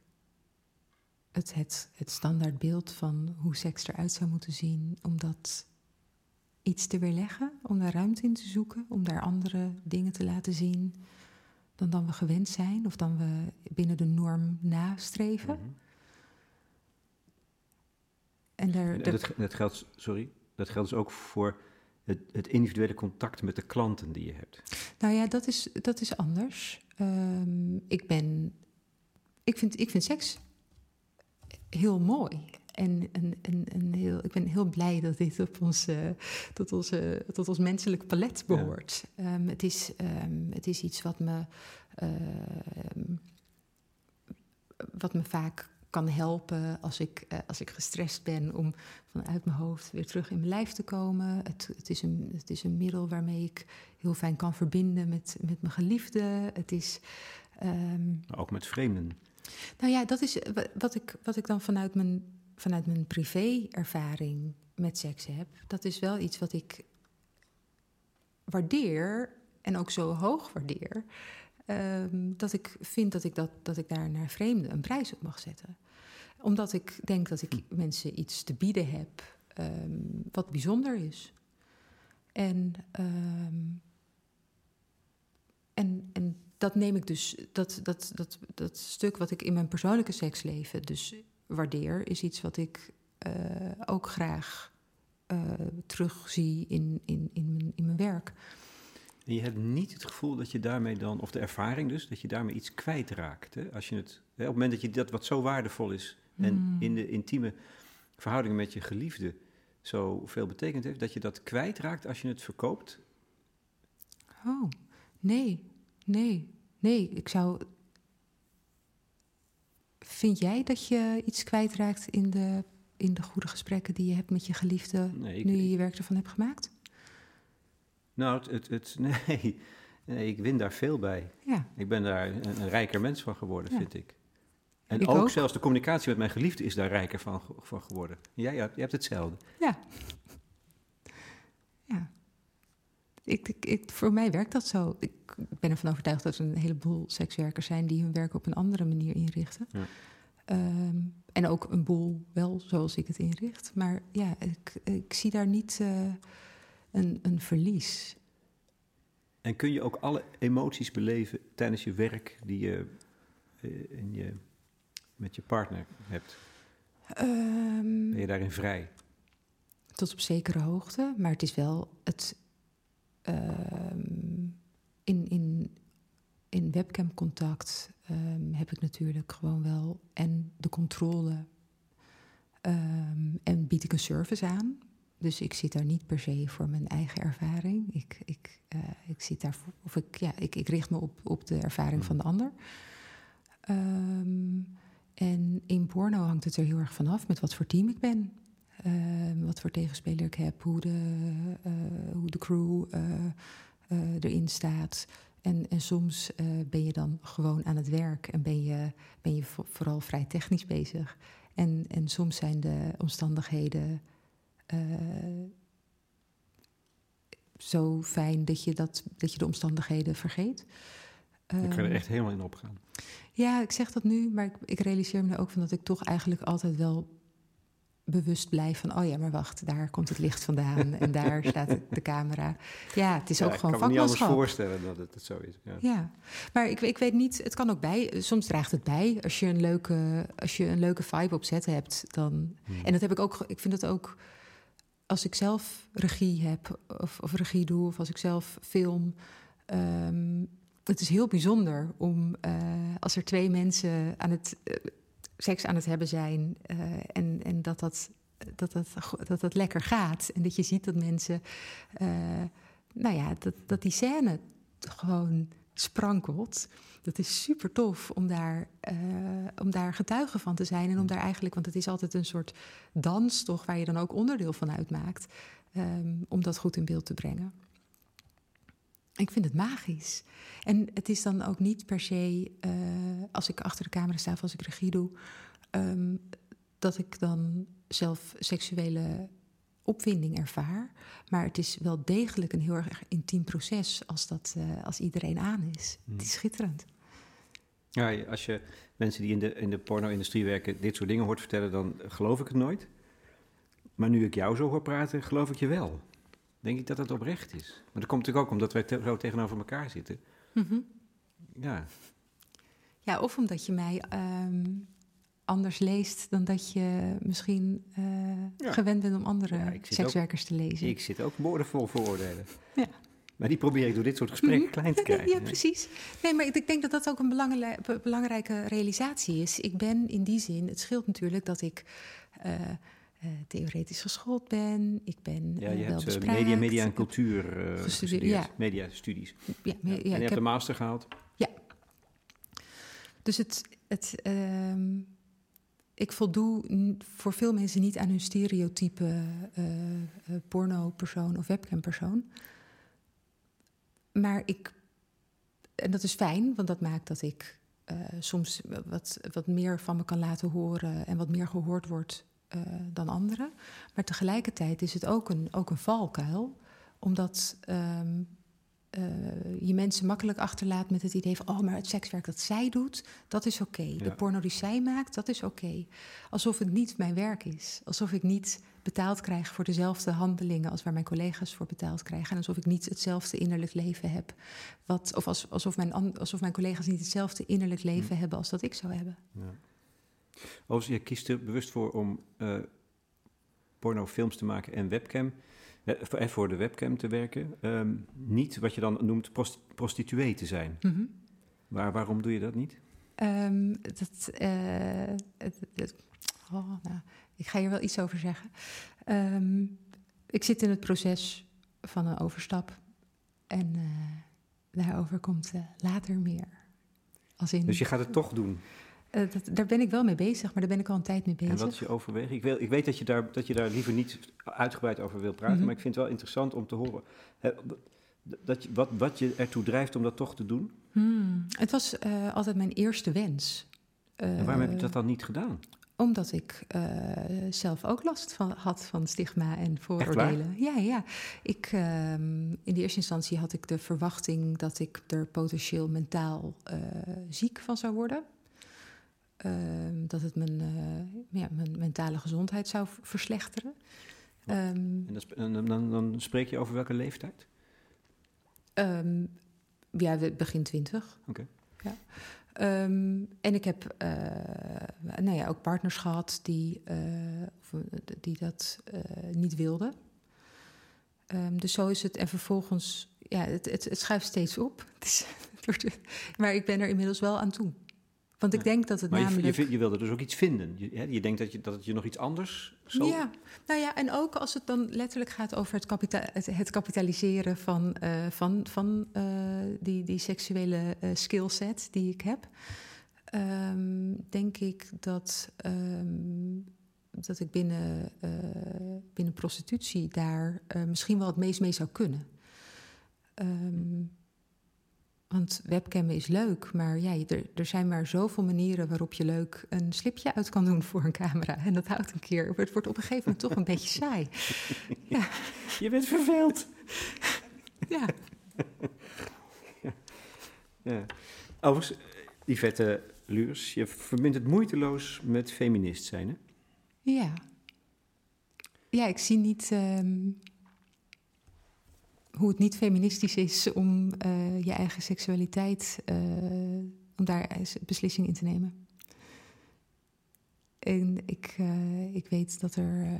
het, het, het standaardbeeld van hoe seks eruit zou moeten zien, om dat iets te weerleggen, om daar ruimte in te zoeken, om daar andere dingen te laten zien dan dan we gewend zijn of dan we binnen de norm nastreven. Mhm. En daar, Dat, dat geldt, sorry, dat geldt dus ook voor het, het individuele contact met de klanten die je hebt. Nou ja, dat is, dat is anders. Ehm, ik ben. Ik vind, ik vind seks heel mooi. En, en, en, en heel, ik ben heel blij dat dit op ons, tot, onze, tot ons menselijk palet Ja. behoort. Ehm, het, is, ehm, het is iets wat me, wat me vaak kan helpen als ik, eh, als ik gestrest ben om vanuit mijn hoofd weer terug in mijn lijf te komen. Het, het, is, een, het is een middel waarmee ik heel fijn kan verbinden met, met mijn geliefde. Het is. ehm, Maar ook met vreemden. nou ja, dat is wa- wat ik, wat ik dan vanuit mijn, vanuit mijn privé-ervaring met seks heb. Dat is wel iets wat ik waardeer en ook zo hoog waardeer. ehm, dat ik vind dat ik, dat, dat ik daar naar vreemden een prijs op mag zetten. Omdat ik denk dat ik mensen iets te bieden heb ehm, wat bijzonder is. En, ehm, en, en dat neem ik dus, dat, dat, dat, dat stuk wat ik in mijn persoonlijke seksleven dus waardeer, is iets wat ik eh, ook graag eh, terugzie in, in, in, mijn, in mijn werk. Je hebt niet het gevoel dat je daarmee dan, of de ervaring dus, dat je daarmee iets kwijtraakt. Hè? Als je het, hè, op het moment dat je dat wat zo waardevol is en Hmm. in de intieme verhoudingen met je geliefde zo veel betekend heeft, dat je dat kwijtraakt als je het verkoopt. Oh, nee, nee, nee. Ik zou. Vind jij dat je iets kwijtraakt in de, in de goede gesprekken die je hebt met je geliefde Nee, ik, nu je je werk ervan hebt gemaakt? nou, het, het, het- nee, nee, ik win daar veel bij. Ja, Ik ben daar een, een rijker mens van geworden, Ja. vind ik. En Ik ook, ook. zelfs de communicatie met mijn geliefde is daar rijker van, van geworden. Jij, hebt- jij hebt hetzelfde. ja. Ja. Ik, ik, ik- voor mij werkt dat zo. Ik ben ervan overtuigd dat er een heleboel sekswerkers zijn die hun werk op een andere manier inrichten. Ja. Ehm, en ook een boel wel zoals ik het inricht. Maar ja, ik, ik zie daar niet eh, een, een verlies. En kun je ook alle emoties beleven tijdens je werk die je, eh, in je met je partner hebt? Ehm, Ben je daarin vrij? Tot op zekere hoogte, maar het is wel het. ehm, in, in, in webcamcontact ehm, heb ik natuurlijk gewoon wel en de controle en bied ik een service aan. Dus ik zit daar niet per se voor mijn eigen ervaring. Ik, ik, eh, ik zit daar voor, of ik, ja, ik, ik richt me op, op de ervaring Hmm. van de ander. En in porno hangt het er heel erg vanaf met wat voor team ik ben. Ehm, wat voor tegenspeler ik heb, hoe de, eh, hoe de crew eh, eh, erin staat. En, en soms ben je dan gewoon aan het werk en ben je, ben je vo- vooral vrij technisch bezig. En, en soms zijn de omstandigheden zo fijn dat je, dat, dat je de omstandigheden vergeet. Ik kan er Ehm, echt helemaal in opgaan. ja, ik zeg dat nu, maar ik, ik realiseer me er ook van dat ik toch eigenlijk altijd wel bewust blijf van, oh ja, maar wacht, daar komt het licht vandaan en daar staat de, camera. Ja, het is Ja, ook ik gewoon kan me niet anders vakmanschap. voorstellen dat het, het zo is. Ja. Ja, maar ik, ik weet niet, het kan ook bij, soms draagt het bij. Als je een leuke, als je een leuke vibe op zetten hebt, dan... Hmm. En dat heb ik ook, ik vind dat ook, als ik zelf regie heb of, of regie doe, of als ik zelf film... ehm, het is heel bijzonder om eh, als er twee mensen aan het eh, seks aan het hebben zijn eh, en, en dat, dat, dat, dat, dat lekker gaat. En dat je ziet dat mensen, nou ja, dat, dat die scène gewoon sprankelt. Dat is super tof om daar, eh, om daar getuige van te zijn. En om daar eigenlijk, want het is altijd een soort dans toch, waar je dan ook onderdeel van uitmaakt. ehm, om dat goed in beeld te brengen. Ik vind het magisch. En het is dan ook niet per se, eh, als ik achter de camera sta of als ik regie doe, ehm, dat ik dan zelf seksuele opwinding ervaar. Maar het is wel degelijk een heel erg intiem proces als, dat, eh, als iedereen aan is. Hmm. Het is schitterend. Ja, als je mensen die in de, in de porno-industrie werken dit soort dingen hoort vertellen, dan geloof ik het nooit. Maar nu ik jou zo hoor praten, geloof ik je wel. Denk ik dat het oprecht is. Maar dat komt natuurlijk ook omdat wij te- zo tegenover elkaar zitten. Mhm. Ja, Ja, of omdat je mij ehm, anders leest dan dat je misschien eh, Ja. gewend bent om andere Ja, sekswerkers te lezen. ik zit ook woordenvol vooroordelen. Ja. Maar die probeer ik door dit soort gesprekken Mhm. klein te krijgen. ja, precies. Nee, maar ik, denk dat dat ook een belangrij- be- belangrijke realisatie is. Ik ben in die zin, het scheelt natuurlijk dat ik eh, eh, theoretisch geschoold ben. Ik ben Ja, eh, je wel hebt eh, media, media en cultuur Gestudeerd, ja. Mediastudies. Ja, Ja. me- ja, en je ik hebt heb- de master gehaald. Dus het, het, ehm, ik voldoe voor veel mensen niet aan hun stereotype porno-persoon of webcam-persoon. Maar ik, en dat is fijn, want dat maakt dat ik soms wat, wat meer van me kan laten horen en wat meer gehoord wordt eh, dan anderen. Maar tegelijkertijd is het ook een, ook een valkuil, omdat ehm, eh, je mensen makkelijk achterlaat met het idee van: oh, maar het sekswerk dat zij doet, dat is oké. Ja. De porno die zij maakt, dat is oké. Alsof het niet mijn werk is. Alsof ik niet betaald krijg voor dezelfde handelingen als waar mijn collega's voor betaald krijgen. En alsof ik niet hetzelfde innerlijk leven heb. Wat, of als, alsof, mijn, alsof mijn collega's niet hetzelfde innerlijk leven hebben als dat ik zou hebben. Ja. Overigens, je kiest er bewust voor om eh pornofilms te maken en webcam. eh, voor- En voor de webcam te werken. Ehm, niet wat je dan noemt prost- prostituee te zijn. Mhm. Waar, waarom doe je dat niet? Ehm, dat, eh, oh, nou, ik ga hier wel iets over zeggen. Ehm, ik zit in het proces van een overstap. En eh, daarover komt eh, later meer. Als in, Dus je gaat het toch doen. Eh, dat, daar ben ik wel mee bezig, maar daar ben ik al een tijd mee bezig. En wat is je overweging? Ik, wil, ik weet dat je, daar, dat je daar liever niet uitgebreid over wil praten, Mhm. maar ik vind het wel interessant om te horen. dat je, wat, wat je ertoe drijft om dat toch te doen. Hmm, Het was eh, altijd mijn eerste wens. en waarom heb je Eh, dat dan niet gedaan? Omdat ik zelf ook last van, had van stigma en vooroordelen. Ja, ja. Ik, ehm, in de eerste instantie had ik de verwachting dat ik er potentieel mentaal ziek van zou worden. Ehm, dat het mijn, eh, ja, mijn mentale gezondheid zou verslechteren. Ehm, En, dat, sp- en dan, dan, dan spreek je over welke leeftijd? ehm, ja, begin twintig. Oké. Ja. Ehm, en ik heb eh, nou ja, ook partners gehad die, eh, die dat niet wilden. Dus zo is het. En vervolgens, ja, het, het, het schuift steeds op. Maar ik ben er inmiddels wel aan toe. Want ik denk dat het Maar je, namelijk... je, vindt- je wilde dus ook iets vinden. Je, hè, je denkt dat, je, dat het je nog iets anders zo... Ja, nou ja, en ook als het dan letterlijk gaat over het, kapita het, het kapitaliseren van, eh, van, van eh, die, die seksuele eh, skillset die ik heb, ehm, denk ik dat, ehm, dat ik binnen, binnen prostitutie daar misschien wel het meest mee zou kunnen. Ehm, want webcammen is leuk, maar ja, er, er zijn maar zoveel manieren waarop je leuk een slipje uit kan doen voor een camera. En dat houdt een keer. Het wordt op een gegeven moment toch een beetje saai. Je bent verveeld. Ja. Ja. Overigens, die vette Luurs, je verbindt het moeiteloos met feminist zijn, hè? Ja. Ja, ik zie niet ehm, hoe het niet feministisch is om eh, je eigen seksualiteit, eh, om daar beslissing in te nemen. En ik, eh, ik weet dat er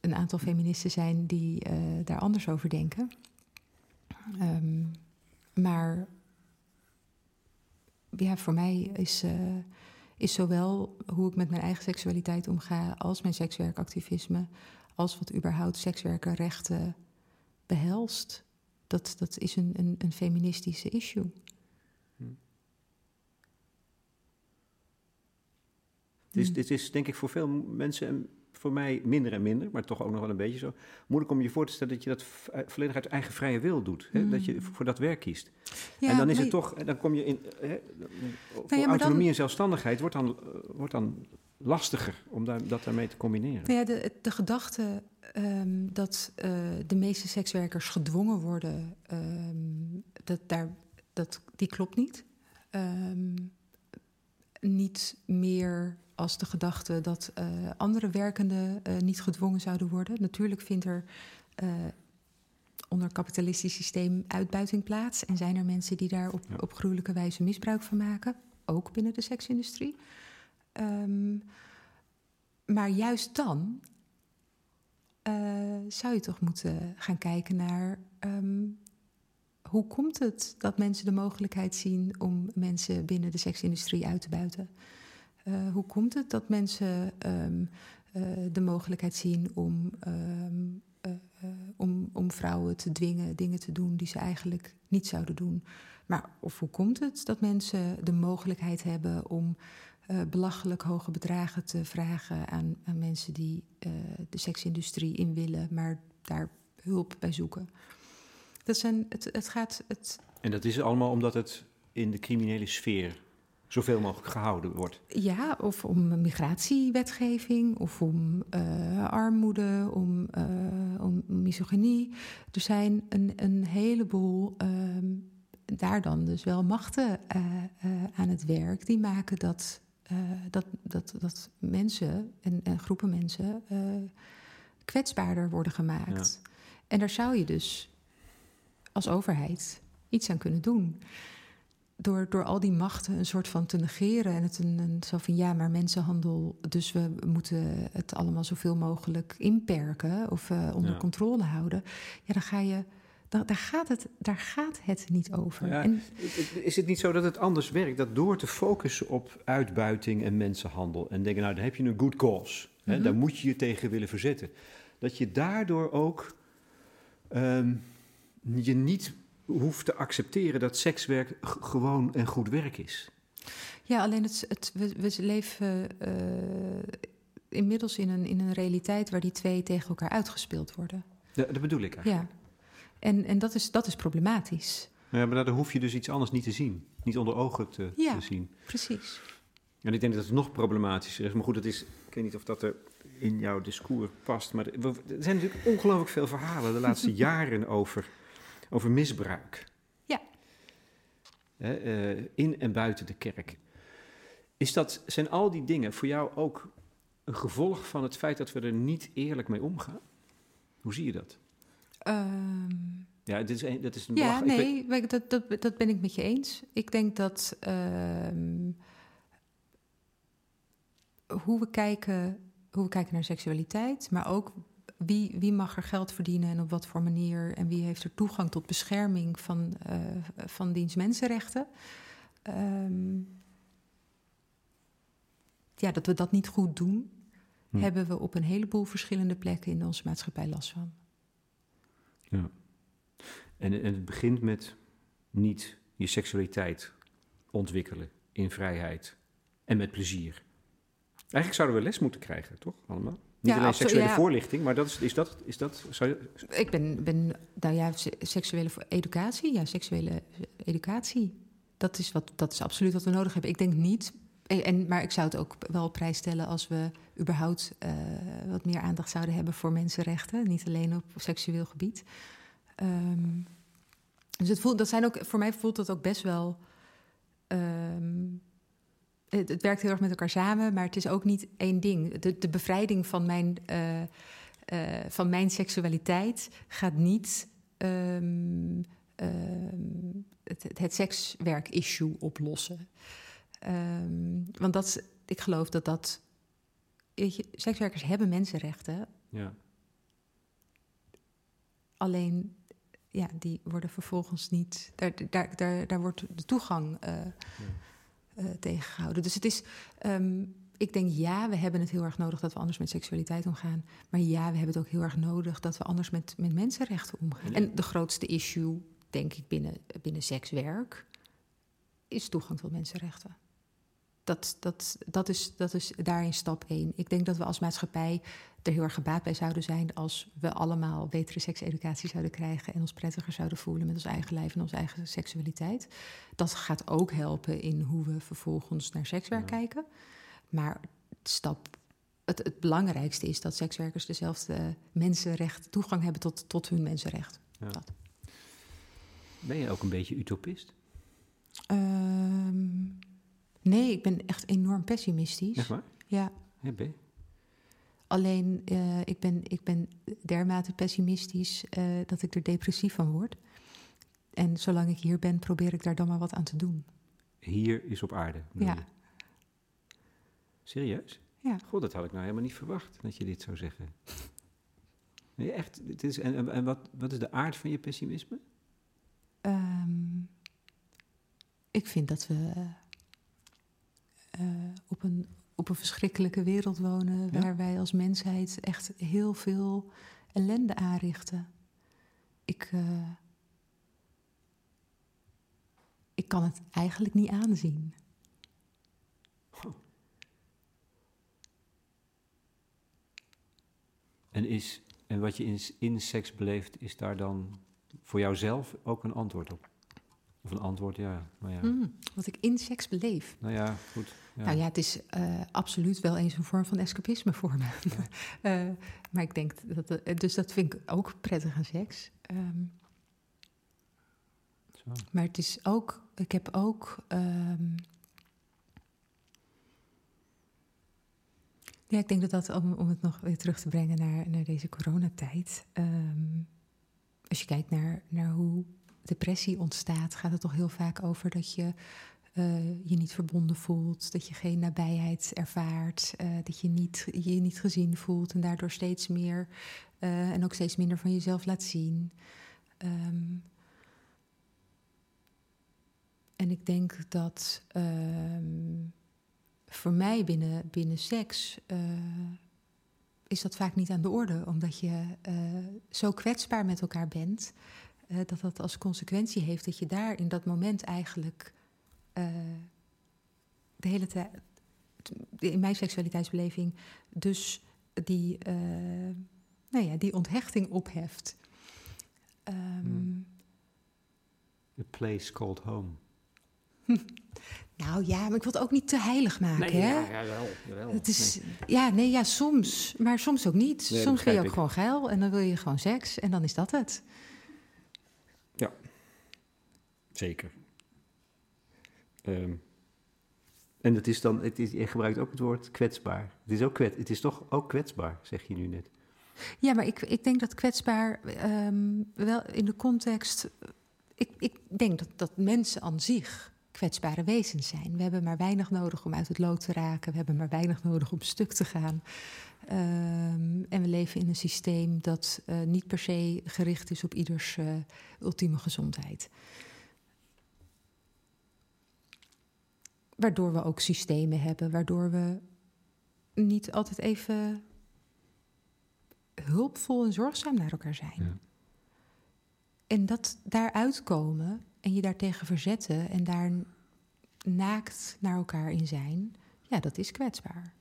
een aantal feministen zijn die daar anders over denken. Ehm, maar ja, voor mij is, is zowel hoe ik met mijn eigen seksualiteit omga, als mijn sekswerkactivisme, als wat überhaupt sekswerkerrechten behelst. Dat, dat is een, een, een feministische issue. Het is, Hmm. dit is denk ik voor veel mensen een voor mij minder en minder, maar toch ook nog wel een beetje zo. Moeilijk om je voor te stellen dat je dat volledig uit eigen vrije wil doet. Hè? Dat je voor dat werk kiest. Ja, en dan is maar het toch, en dan kom je in. Hè, dan- autonomie en zelfstandigheid wordt dan, eh, wordt dan lastiger om daar, dat daarmee te combineren. Nou ja, de, de gedachte ehm, dat eh, de meeste sekswerkers gedwongen worden, ehm, dat daar, dat, die klopt niet. Ehm, niet meer als de gedachte dat eh, andere werkenden eh, niet gedwongen zouden worden. Natuurlijk vindt er onder het kapitalistisch systeem uitbuiting plaats. En zijn er mensen die daar op, Ja. op gruwelijke wijze misbruik van maken, ook binnen de seksindustrie. Ehm, maar juist dan eh, zou je toch moeten gaan kijken naar ehm, hoe komt het dat mensen de mogelijkheid zien om mensen binnen de seksindustrie uit te buiten? Eh, hoe komt het dat mensen ehm, eh, de mogelijkheid zien om, om vrouwen te dwingen dingen te doen die ze eigenlijk niet zouden doen? Maar of hoe komt het dat mensen de mogelijkheid hebben om eh, belachelijk hoge bedragen te vragen aan, aan mensen die eh, de seksindustrie in willen, maar daar hulp bij zoeken? Dat zijn, het, het gaat, het, En dat is allemaal omdat het in de criminele sfeer zoveel mogelijk gehouden wordt. Ja, of om migratiewetgeving, of om eh, armoede, om, om misogynie. Er zijn een, een heleboel ehm, daar dan dus wel machten aan het werk die maken dat, eh, dat, dat, dat mensen en, en groepen mensen eh, kwetsbaarder worden gemaakt. En daar zou je dus als overheid iets aan kunnen doen door, door al die machten een soort van te negeren en het een, een zo van ja, maar mensenhandel, dus we moeten het allemaal zoveel mogelijk inperken of eh, onder Ja. controle houden. Ja, dan ga je, daar, gaat het, daar gaat het niet over. Ja, En, Is het niet zo dat het anders werkt? Dat door te focussen op uitbuiting en mensenhandel en denken, nou, dan heb je een good cause. Hè, Mhm. Daar moet je je tegen willen verzetten. Dat je daardoor ook ehm, je niet hoeft te accepteren dat sekswerk gewoon en goed werk is. ja, alleen het, het, we, we leven eh, inmiddels in een, in een realiteit waar die twee tegen elkaar uitgespeeld worden. Dat, dat bedoel ik eigenlijk. Ja. En, en dat, is, dat is problematisch. Ja, maar dan hoef je dus iets anders niet te zien. Niet onder ogen te, Ja. te zien. Precies. En ik denk dat het nog problematischer is. Maar goed, dat is, ik weet niet of dat er in jouw discours past. Maar er zijn natuurlijk ongelooflijk veel verhalen de laatste jaren over, over misbruik. Ja. Eh, in en buiten de kerk. Is dat, zijn al die dingen voor jou ook een gevolg van het feit dat we er niet eerlijk mee omgaan? Hoe zie je dat? Ehm, Ja, dit is een, dat is een Ja, nee, dat, dat, dat ben ik met je eens. Ik denk dat ehm, hoe, we kijken, hoe we kijken naar seksualiteit, maar ook wie, wie mag er geld verdienen en op wat voor manier en wie heeft er toegang tot bescherming van, eh van diens mensenrechten. Ehm, ja, dat we dat niet goed doen, Hm. hebben we op een heleboel verschillende plekken in onze maatschappij last van. Ja. En, en het begint met niet je seksualiteit ontwikkelen in vrijheid en met plezier. Eigenlijk zouden we les moeten krijgen, toch? Allemaal. Niet Ja, alleen seksuele ja. voorlichting, maar dat is, is dat, is dat zou je- Ik ben, ben nou ja, se- seksuele educatie, ja, seksuele educatie. Dat is, wat, dat is absoluut wat we nodig hebben. Ik denk niet, en, en- maar ik zou het ook wel op prijs stellen als we überhaupt eh, wat meer aandacht zouden hebben voor mensenrechten, niet alleen op seksueel gebied. Ehm, dus het voelt, dat zijn ook, voor mij voelt dat ook best wel. ehm, het, werkt heel erg met elkaar samen, maar het is ook niet één ding. De, bevrijding van mijn, eh, eh, van mijn seksualiteit gaat niet ehm, het, het sekswerk-issue oplossen. Ehm, want dat, ik geloof dat dat. je, sekswerkers hebben mensenrechten, ja. alleen ja, die worden vervolgens niet. Daar, daar, daar, daar wordt de toegang eh eh, tegengehouden. Dus het is. ehm, ik denk ja, we hebben het heel erg nodig dat we anders met seksualiteit omgaan. Maar ja, we hebben het ook heel erg nodig dat we anders met, met mensenrechten omgaan. En de grootste issue, denk ik, binnen, binnen sekswerk is toegang tot mensenrechten. Dat, dat, dat, is, dat is daarin stap één. Ik denk dat we als maatschappij er heel erg gebaat bij zouden zijn als we allemaal betere sekseducatie zouden krijgen en ons prettiger zouden voelen met ons eigen lijf en onze eigen seksualiteit. Dat gaat ook helpen in hoe we vervolgens naar sekswerk Ja. kijken. Maar stap, het, het belangrijkste is dat sekswerkers dezelfde mensenrecht, toegang hebben tot, tot hun mensenrecht. Ja. Dat. Ben je ook een beetje utopist? Ehm, nee, ik ben echt enorm pessimistisch. Echt waar? Ja, ben je? alleen eh, ik, ben, ik ben dermate pessimistisch eh, dat ik er depressief van word. En zolang ik hier ben, probeer ik daar dan maar wat aan te doen. Hier is op aarde. Ja. je? Serieus? Ja. God, dat had ik nou helemaal niet verwacht, dat je dit zou zeggen. Nee, echt. Het is, en en, en wat, wat is de aard van je pessimisme? Ehm, ik vind dat we eh, op, een, op een verschrikkelijke wereld wonen Ja? waar wij als mensheid echt heel veel ellende aanrichten. Ik, eh, ik kan het eigenlijk niet aanzien. En, is, en wat je in, in seks beleeft, is daar dan voor jouzelf ook een antwoord op? Of een antwoord, ja. Maar ja. Mm, wat ik in seks beleef. Nou ja, goed. Ja. Nou ja, het is eh, absoluut wel eens een vorm van escapisme voor me. Eh, maar ik denk dat. eh, dus dat vind ik ook prettig aan seks. Ehm, Zo. maar het is ook. Ik heb ook. ehm, ja, ik denk dat dat, om, om het nog weer terug te brengen naar, naar deze coronatijd. ehm, als je kijkt naar, naar hoe depressie ontstaat, gaat het toch heel vaak over dat je eh, je niet verbonden voelt, dat je geen nabijheid ervaart, eh, dat je niet, je niet gezien voelt en daardoor steeds meer eh, en ook steeds minder van jezelf laat zien. Ehm, en ik denk dat ehm, voor mij binnen, binnen seks is dat vaak niet aan de orde, omdat je zo kwetsbaar met elkaar bent, dat dat als consequentie heeft dat je daar in dat moment eigenlijk eh, de hele tijd, in mijn seksualiteitsbeleving, dus die, eh, nou ja, die onthechting opheft. Ehm, Hmm. A place called home. Nou ja, maar ik wil het ook niet te heilig maken, hè? ja, jawel, jawel. Het is, ja, nee, ja, soms. Maar soms ook niet. soms wil je ook ik. gewoon geil en dan wil je gewoon seks en dan is dat het. Zeker. Ehm, en het is dan, het is, je gebruikt ook het woord kwetsbaar. Het is, ook kwet, het is toch ook kwetsbaar, zeg je nu net. Ja, maar ik, ik denk dat kwetsbaar ehm, wel in de context. Ik, ik denk dat, dat mensen aan zich kwetsbare wezens zijn. We hebben maar weinig nodig om uit het lood te raken. We hebben maar weinig nodig om stuk te gaan. Ehm, en we leven in een systeem dat eh, niet per se gericht is op ieders eh, ultieme gezondheid. Waardoor we ook systemen hebben, waardoor we niet altijd even hulpvol en zorgzaam naar elkaar zijn. Ja. En dat daaruit komen en je daartegen verzetten en daar naakt naar elkaar in zijn, ja, dat is kwetsbaar.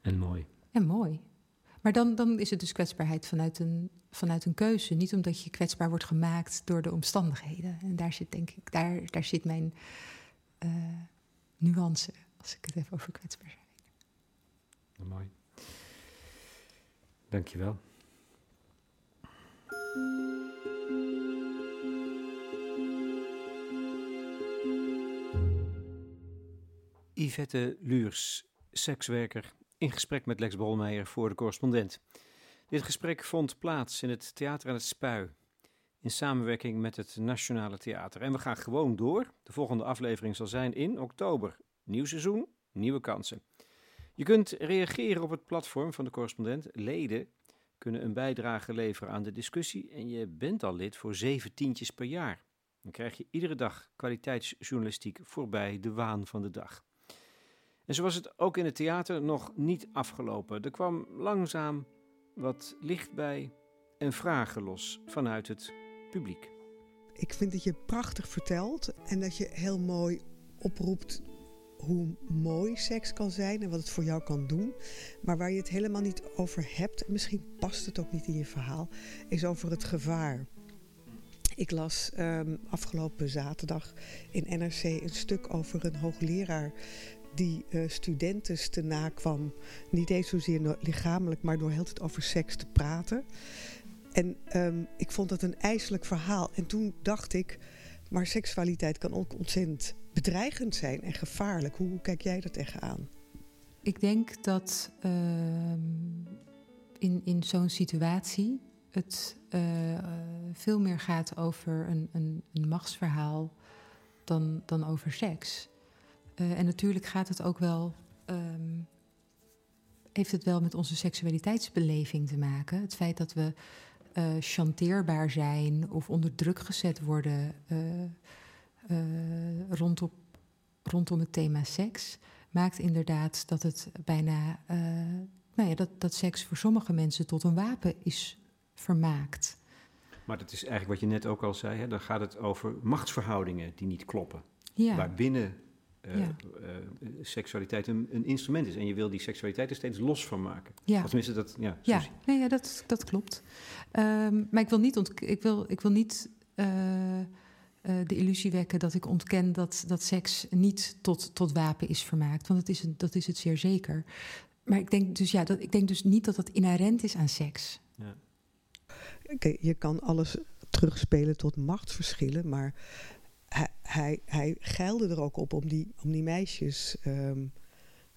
En mooi. En mooi. Maar dan, dan is het dus kwetsbaarheid vanuit een, vanuit een keuze. Niet omdat je kwetsbaar wordt gemaakt door de omstandigheden. En daar zit, denk ik, daar, daar zit mijn eh, nuance, als ik het even over kwetsbaar zijn. Mooi. Dankjewel. Yvette Luurs, sekswerker, in gesprek met Lex Bolmeijer voor de correspondent. Dit gesprek vond plaats in het Theater aan het Spui, in samenwerking met het Nationale Theater. En we gaan gewoon door. De volgende aflevering zal zijn in oktober. Nieuw seizoen, nieuwe kansen. Je kunt reageren op het platform van de correspondent. Leden kunnen een bijdrage leveren aan de discussie en je bent al lid voor zeven tientjes per jaar. Dan krijg je iedere dag kwaliteitsjournalistiek voorbij de waan van de dag. En zo was het ook in het theater nog niet afgelopen. Er kwam langzaam wat licht bij en vragen los vanuit het publiek. Ik vind dat je prachtig vertelt en dat je heel mooi oproept hoe mooi seks kan zijn en wat het voor jou kan doen. Maar waar je het helemaal niet over hebt, en misschien past het ook niet in je verhaal, is over het gevaar. Ik las ehm, afgelopen zaterdag in NRC een stuk over een hoogleraar die eh, studenten te nakwam. Niet eens zozeer lichamelijk, maar door heel het over seks te praten. En ehm, ik vond dat een ijselijk verhaal. En toen dacht ik, maar seksualiteit kan ook ontzettend bedreigend zijn en gevaarlijk. Hoe, kijk jij er tegenaan? Ik denk dat ehm, in, in zo'n situatie het eh, veel meer gaat over een, een, een machtsverhaal dan, dan over seks. Eh, en natuurlijk gaat het ook wel. ehm, heeft het wel met onze seksualiteitsbeleving te maken. Het feit dat we eh, chanteerbaar zijn of onder druk gezet worden eh, eh, rondom, rondom het thema seks, maakt inderdaad dat het bijna, nou ja, dat, dat seks voor sommige mensen tot een wapen is vermaakt. Maar dat is eigenlijk wat je net ook al zei, hè? dan gaat het over machtsverhoudingen die niet kloppen. Ja, Waarbinnen eh, Ja. eh, seksualiteit een, een instrument is. En je wil die seksualiteit er steeds los van maken. ja. Of tenminste, dat, ja, nee, ja dat, dat klopt. Ehm, maar ik wil niet, ont ik wil, ik wil niet eh, eh, de illusie wekken dat ik ontken dat, dat seks niet tot, tot wapen is vermaakt. Want dat is, het, dat is het zeer zeker. Maar ik denk dus, ja, dat, ik denk dus niet dat het inherent is aan seks. ja. Oké, je kan alles terugspelen tot machtsverschillen, maar hij, hij, geilde er ook op om die, om die meisjes ehm,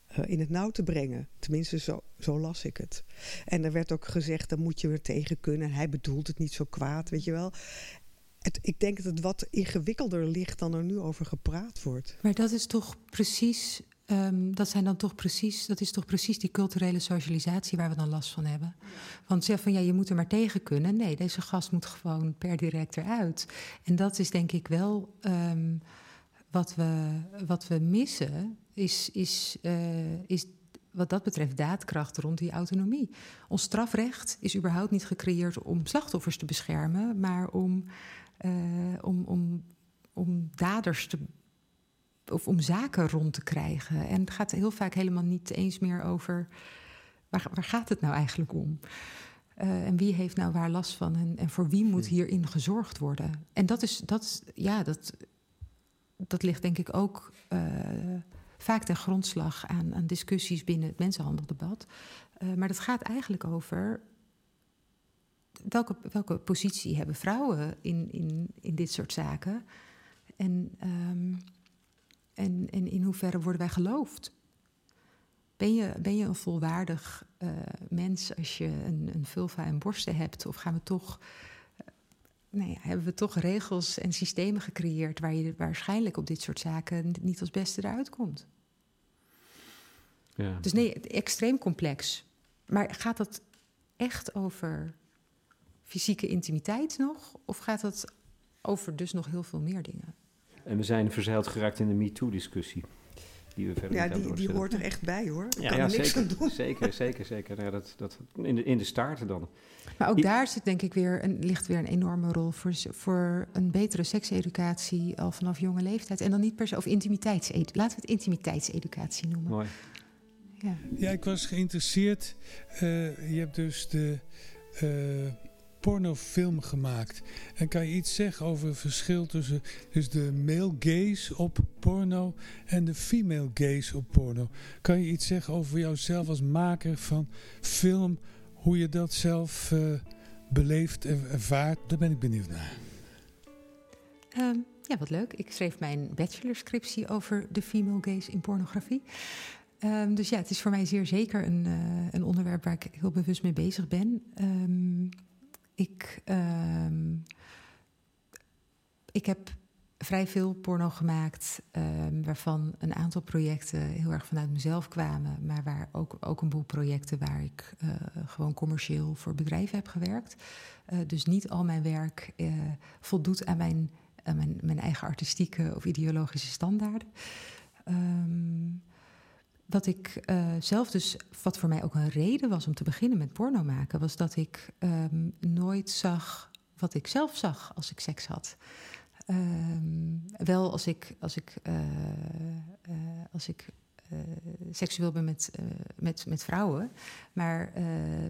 eh, in het nauw te brengen. Tenminste, zo, zo las ik het. En er werd ook gezegd, dan moet je weer tegen kunnen. En hij bedoelt het niet zo kwaad, weet je wel. Het, ik denk dat het wat ingewikkelder ligt dan er nu over gepraat wordt. Maar dat is toch precies, ehm, dat zijn dan toch precies, dat is toch precies die culturele socialisatie waar we dan last van hebben. Want zeg van ja, je moet er maar tegen kunnen. Nee, deze gast moet gewoon per direct eruit. En dat is denk ik wel ehm, wat, we, wat we missen, is, is, eh, is wat dat betreft daadkracht rond die autonomie. Ons strafrecht is überhaupt niet gecreëerd om slachtoffers te beschermen, maar om, eh, om, om, om daders te of om zaken rond te krijgen. En het gaat heel vaak helemaal niet eens meer over waar, waar gaat het nou eigenlijk om? Eh, en wie heeft nou waar last van en, en voor wie moet Hm. hierin gezorgd worden? En dat is, dat, is- ja, dat, dat ligt denk ik ook eh, vaak ten grondslag aan, aan discussies binnen het mensenhandeldebat. Eh, maar dat gaat eigenlijk over welke, welke positie hebben vrouwen in, in, in dit soort zaken? En, ehm, en, en in hoeverre worden wij geloofd? Ben je, ben je een volwaardig eh, mens als je een, een vulva en borsten hebt? Of gaan we toch, eh, nou ja, hebben we toch regels en systemen gecreëerd waar je waarschijnlijk op dit soort zaken niet als beste eruit komt? Ja. Dus nee, extreem complex. Maar gaat dat echt over fysieke intimiteit nog? Of gaat het over dus nog heel veel meer dingen? En we zijn verzeild geraakt in de MeToo-discussie. Die we verder Ja, niet die, die hoort er echt bij hoor. Ik Ja, kan ja, er niks zeker, aan doen. zeker, zeker, zeker. Nou, ja, dat, dat, in, de, in de staarten dan. Maar ook I- daar zit denk ik weer een, ligt weer een enorme rol voor, voor een betere sekseducatie al vanaf jonge leeftijd. En dan niet per se, of intimiteitseducatie. Laten we het intimiteitseducatie noemen. Mooi. Ja. Ja, ik was geïnteresseerd. eh, je hebt dus de eh, pornofilm gemaakt. En kan je iets zeggen over het verschil tussen dus de male gaze op porno en de female gaze op porno? Kan je iets zeggen over jouzelf als maker van film? Hoe je dat zelf eh, beleeft en ervaart? Daar ben ik benieuwd naar. Ehm, ja, wat leuk. Ik schreef mijn bachelorscriptie over de female gaze in pornografie. Ehm, dus ja, het is voor mij zeer zeker een, eh, een onderwerp waar ik heel bewust mee bezig ben. Ehm, ik, ehm, ik heb vrij veel porno gemaakt, ehm, waarvan een aantal projecten heel erg vanuit mezelf kwamen, maar waar ook, ook een boel projecten waar ik eh, gewoon commercieel voor bedrijven heb gewerkt. Eh, dus niet al mijn werk eh, voldoet aan mijn, mijn, mijn eigen artistieke of ideologische standaarden. Ehm, wat ik eh, zelf dus, wat voor mij ook een reden was om te beginnen met porno maken, was dat ik ehm, nooit zag wat ik zelf zag als ik seks had. Ehm, wel als ik, als, ik, eh, eh, als ik seksueel ben met, met, met vrouwen. Maar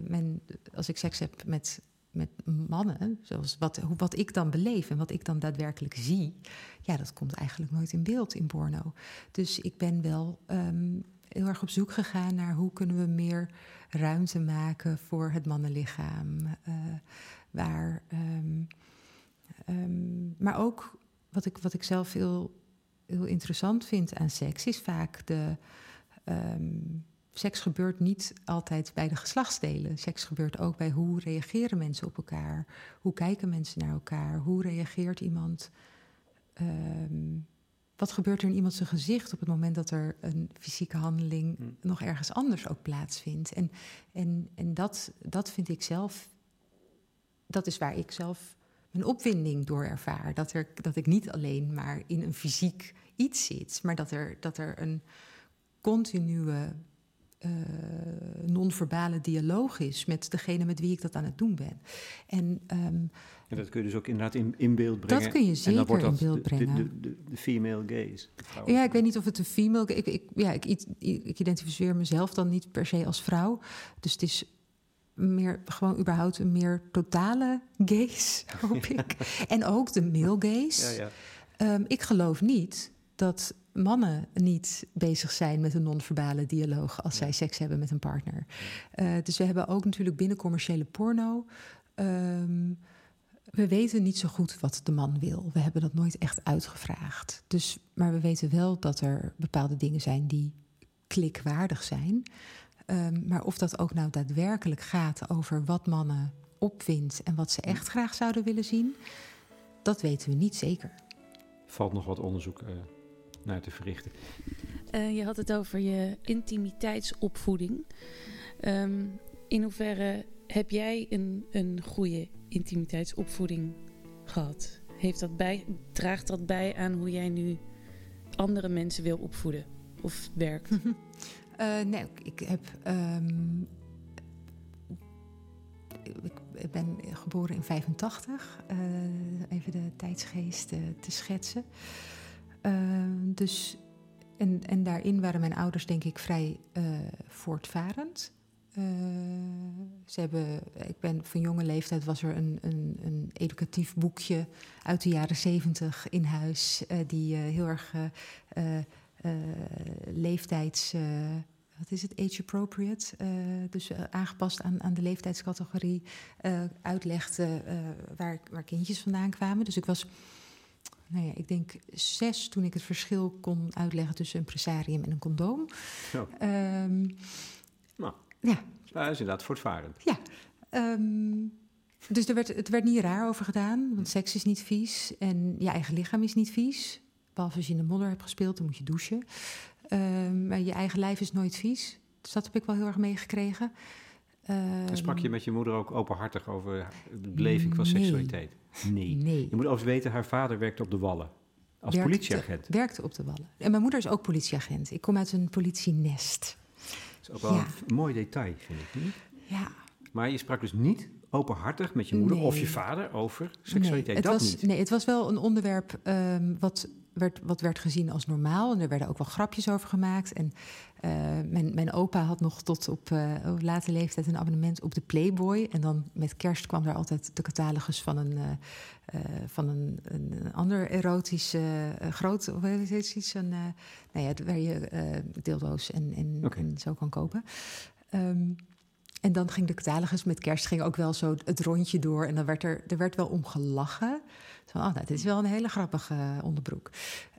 mijn, als ik seks heb met, met mannen, zoals wat, wat ik dan beleef en wat ik dan daadwerkelijk zie, ja, dat komt eigenlijk nooit in beeld in porno. Dus ik ben wel ehm, heel erg op zoek gegaan naar hoe kunnen we meer ruimte maken voor het mannenlichaam. eh, waar, ehm, ehm, maar ook wat ik, wat ik zelf heel, heel interessant vind aan seks, is vaak de. ehm, seks gebeurt niet altijd bij de geslachtsdelen. Seks gebeurt ook bij hoe reageren mensen op elkaar. Hoe kijken mensen naar elkaar? Hoe reageert iemand? Wat gebeurt er in iemands gezicht op het moment dat er een fysieke handeling Hmm. nog ergens anders ook plaatsvindt? En, en, en dat, dat vind ik zelf, dat is waar ik zelf mijn opwinding door ervaar. Dat, er, dat ik niet alleen maar in een fysiek iets zit, maar dat er, dat er een continue eh, non-verbale dialoog is met degene met wie ik dat aan het doen ben. En ehm, En dat kun je dus ook inderdaad in, in beeld brengen. dat kun je en zeker dan wordt in dat beeld de- de, brengen. de, de, de female gaze. de Ja, ik weet niet of het een female... Ik, ik, ja, ik, ik, ik identificeer mezelf dan niet per se als vrouw. Dus het is meer gewoon überhaupt een meer totale gaze, hoop ik. En ook de male gaze. Ja, ja. Ehm, ik geloof niet dat mannen niet bezig zijn met een non-verbale dialoog als zij seks hebben met een partner. Eh, dus we hebben ook natuurlijk binnen commerciële porno. ehm, we weten niet zo goed wat de man wil. We hebben dat nooit echt uitgevraagd. Dus, maar we weten wel dat er bepaalde dingen zijn die klikwaardig zijn. Ehm, maar of dat ook nou daadwerkelijk gaat over wat mannen opwindt en wat ze echt graag zouden willen zien, dat weten we niet zeker. Valt nog wat onderzoek eh, naar te verrichten. Eh, je had het over je intimiteitsopvoeding. Ehm, in hoeverre heb jij een, een goede intimiteitsopvoeding gehad? Heeft dat bij, draagt dat bij aan hoe jij nu andere mensen wil opvoeden of werkt? Eh, nee, ik- heb. ehm, ik, ben geboren in 85. eh, even de tijdsgeest eh, te schetsen. Ehm, dus, en, en daarin waren mijn ouders, denk ik, vrij voortvarend. Eh, ze hebben, ik ben van jonge leeftijd was er een, een, een educatief boekje uit de jaren zeventig in huis, eh, die eh, heel erg leeftijds. wat is het? Age appropriate. dus aangepast aan, aan de leeftijdscategorie. uitlegde waar, waar kindjes vandaan kwamen. Dus ik was, nou ja, ik denk zes toen ik het verschil kon uitleggen tussen een presarium en een condoom. Zo. Ehm. Ja. Nou, dat is inderdaad voortvarend. Ehm, dus er werd, het werd niet raar over gedaan, want seks is niet vies en je eigen lichaam is niet vies. Behalve als je in de modder hebt gespeeld, dan moet je douchen. Ehm, maar je eigen lijf is nooit vies. Dus dat heb ik wel heel erg meegekregen. En sprak je met je moeder ook openhartig over de beleving van Nee. seksualiteit? Nee. Nee. Je moet overigens weten, haar vader werkte op de Wallen. Als Werkte- politieagent. Werkte op de wallen. En mijn moeder is ook politieagent. Ik kom uit een politienest. Is ook wel Ja. een mooi detail, vind ik. Niet? Ja, Maar je sprak dus niet openhartig met je moeder Nee. of je vader over seksualiteit. Nee, het dat was, niet. Nee, het was wel een onderwerp ehm, wat, werd, wat werd gezien als normaal. En er werden ook wel grapjes over gemaakt. En eh, mijn, mijn opa had nog tot op op late leeftijd een abonnement op de Playboy. En dan met kerst kwam daar altijd de catalogus van een, eh, van een, een, ander erotisch groot... Of het iets? Een, nou ja, waar je dildo's en, en, en zo kan kopen. Ehm, en dan ging de catalogus met kerst ging ook wel zo het rondje door. En dan werd er, er werd wel om gelachen. Zo, oh, nou, dit is wel een hele grappige eh, onderbroek.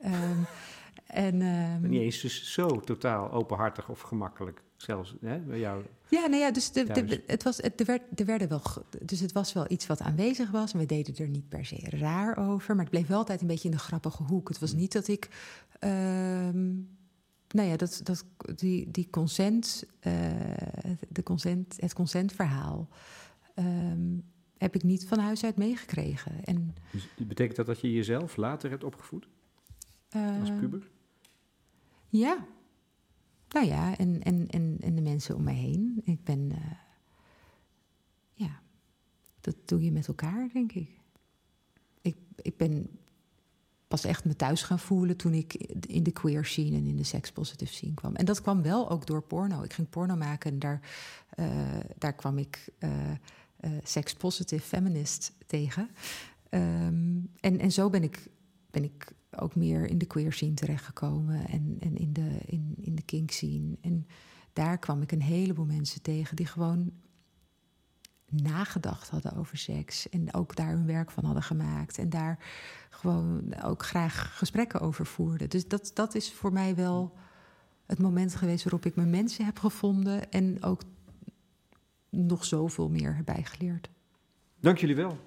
Ehm, en, ehm, Niet eens dus zo totaal openhartig of gemakkelijk. Zelfs hè, bij jou. ja, nou ja, dus de, het, was, het, er werd, er werden wel, dus het was wel iets wat aanwezig was. En we deden er niet per se raar over. Maar het bleef wel altijd een beetje in de grappige hoek. Het was Hmm. niet dat ik. ehm, nou ja, dat, dat, die, die consent, eh, de consent, het consentverhaal. ehm, heb ik niet van huis uit meegekregen. En, Dus betekent dat dat je jezelf later hebt opgevoed als eh, puber? Ja. Nou ja, en, en, en, en de mensen om mij heen. Ik ben. eh, ja, dat doe je met elkaar, denk ik. Ik, ik ben pas echt me thuis gaan voelen toen ik in de queer scene en in de sex-positive scene kwam. En dat kwam wel ook door porno. Ik ging porno maken en daar, eh, daar kwam ik uh, uh, sex-positive feminist tegen. Um, en, en zo ben ik, ben ik ook meer in de queer scene terechtgekomen en, en in, de, in, in de kink scene. En daar kwam ik een heleboel mensen tegen die gewoon nagedacht hadden over seks. En ook daar hun werk van hadden gemaakt. En daar gewoon ook graag gesprekken over voerden. Dus dat, dat is voor mij wel het moment geweest waarop ik mijn mensen heb gevonden. En ook nog zoveel meer heb bijgeleerd. Dank jullie wel.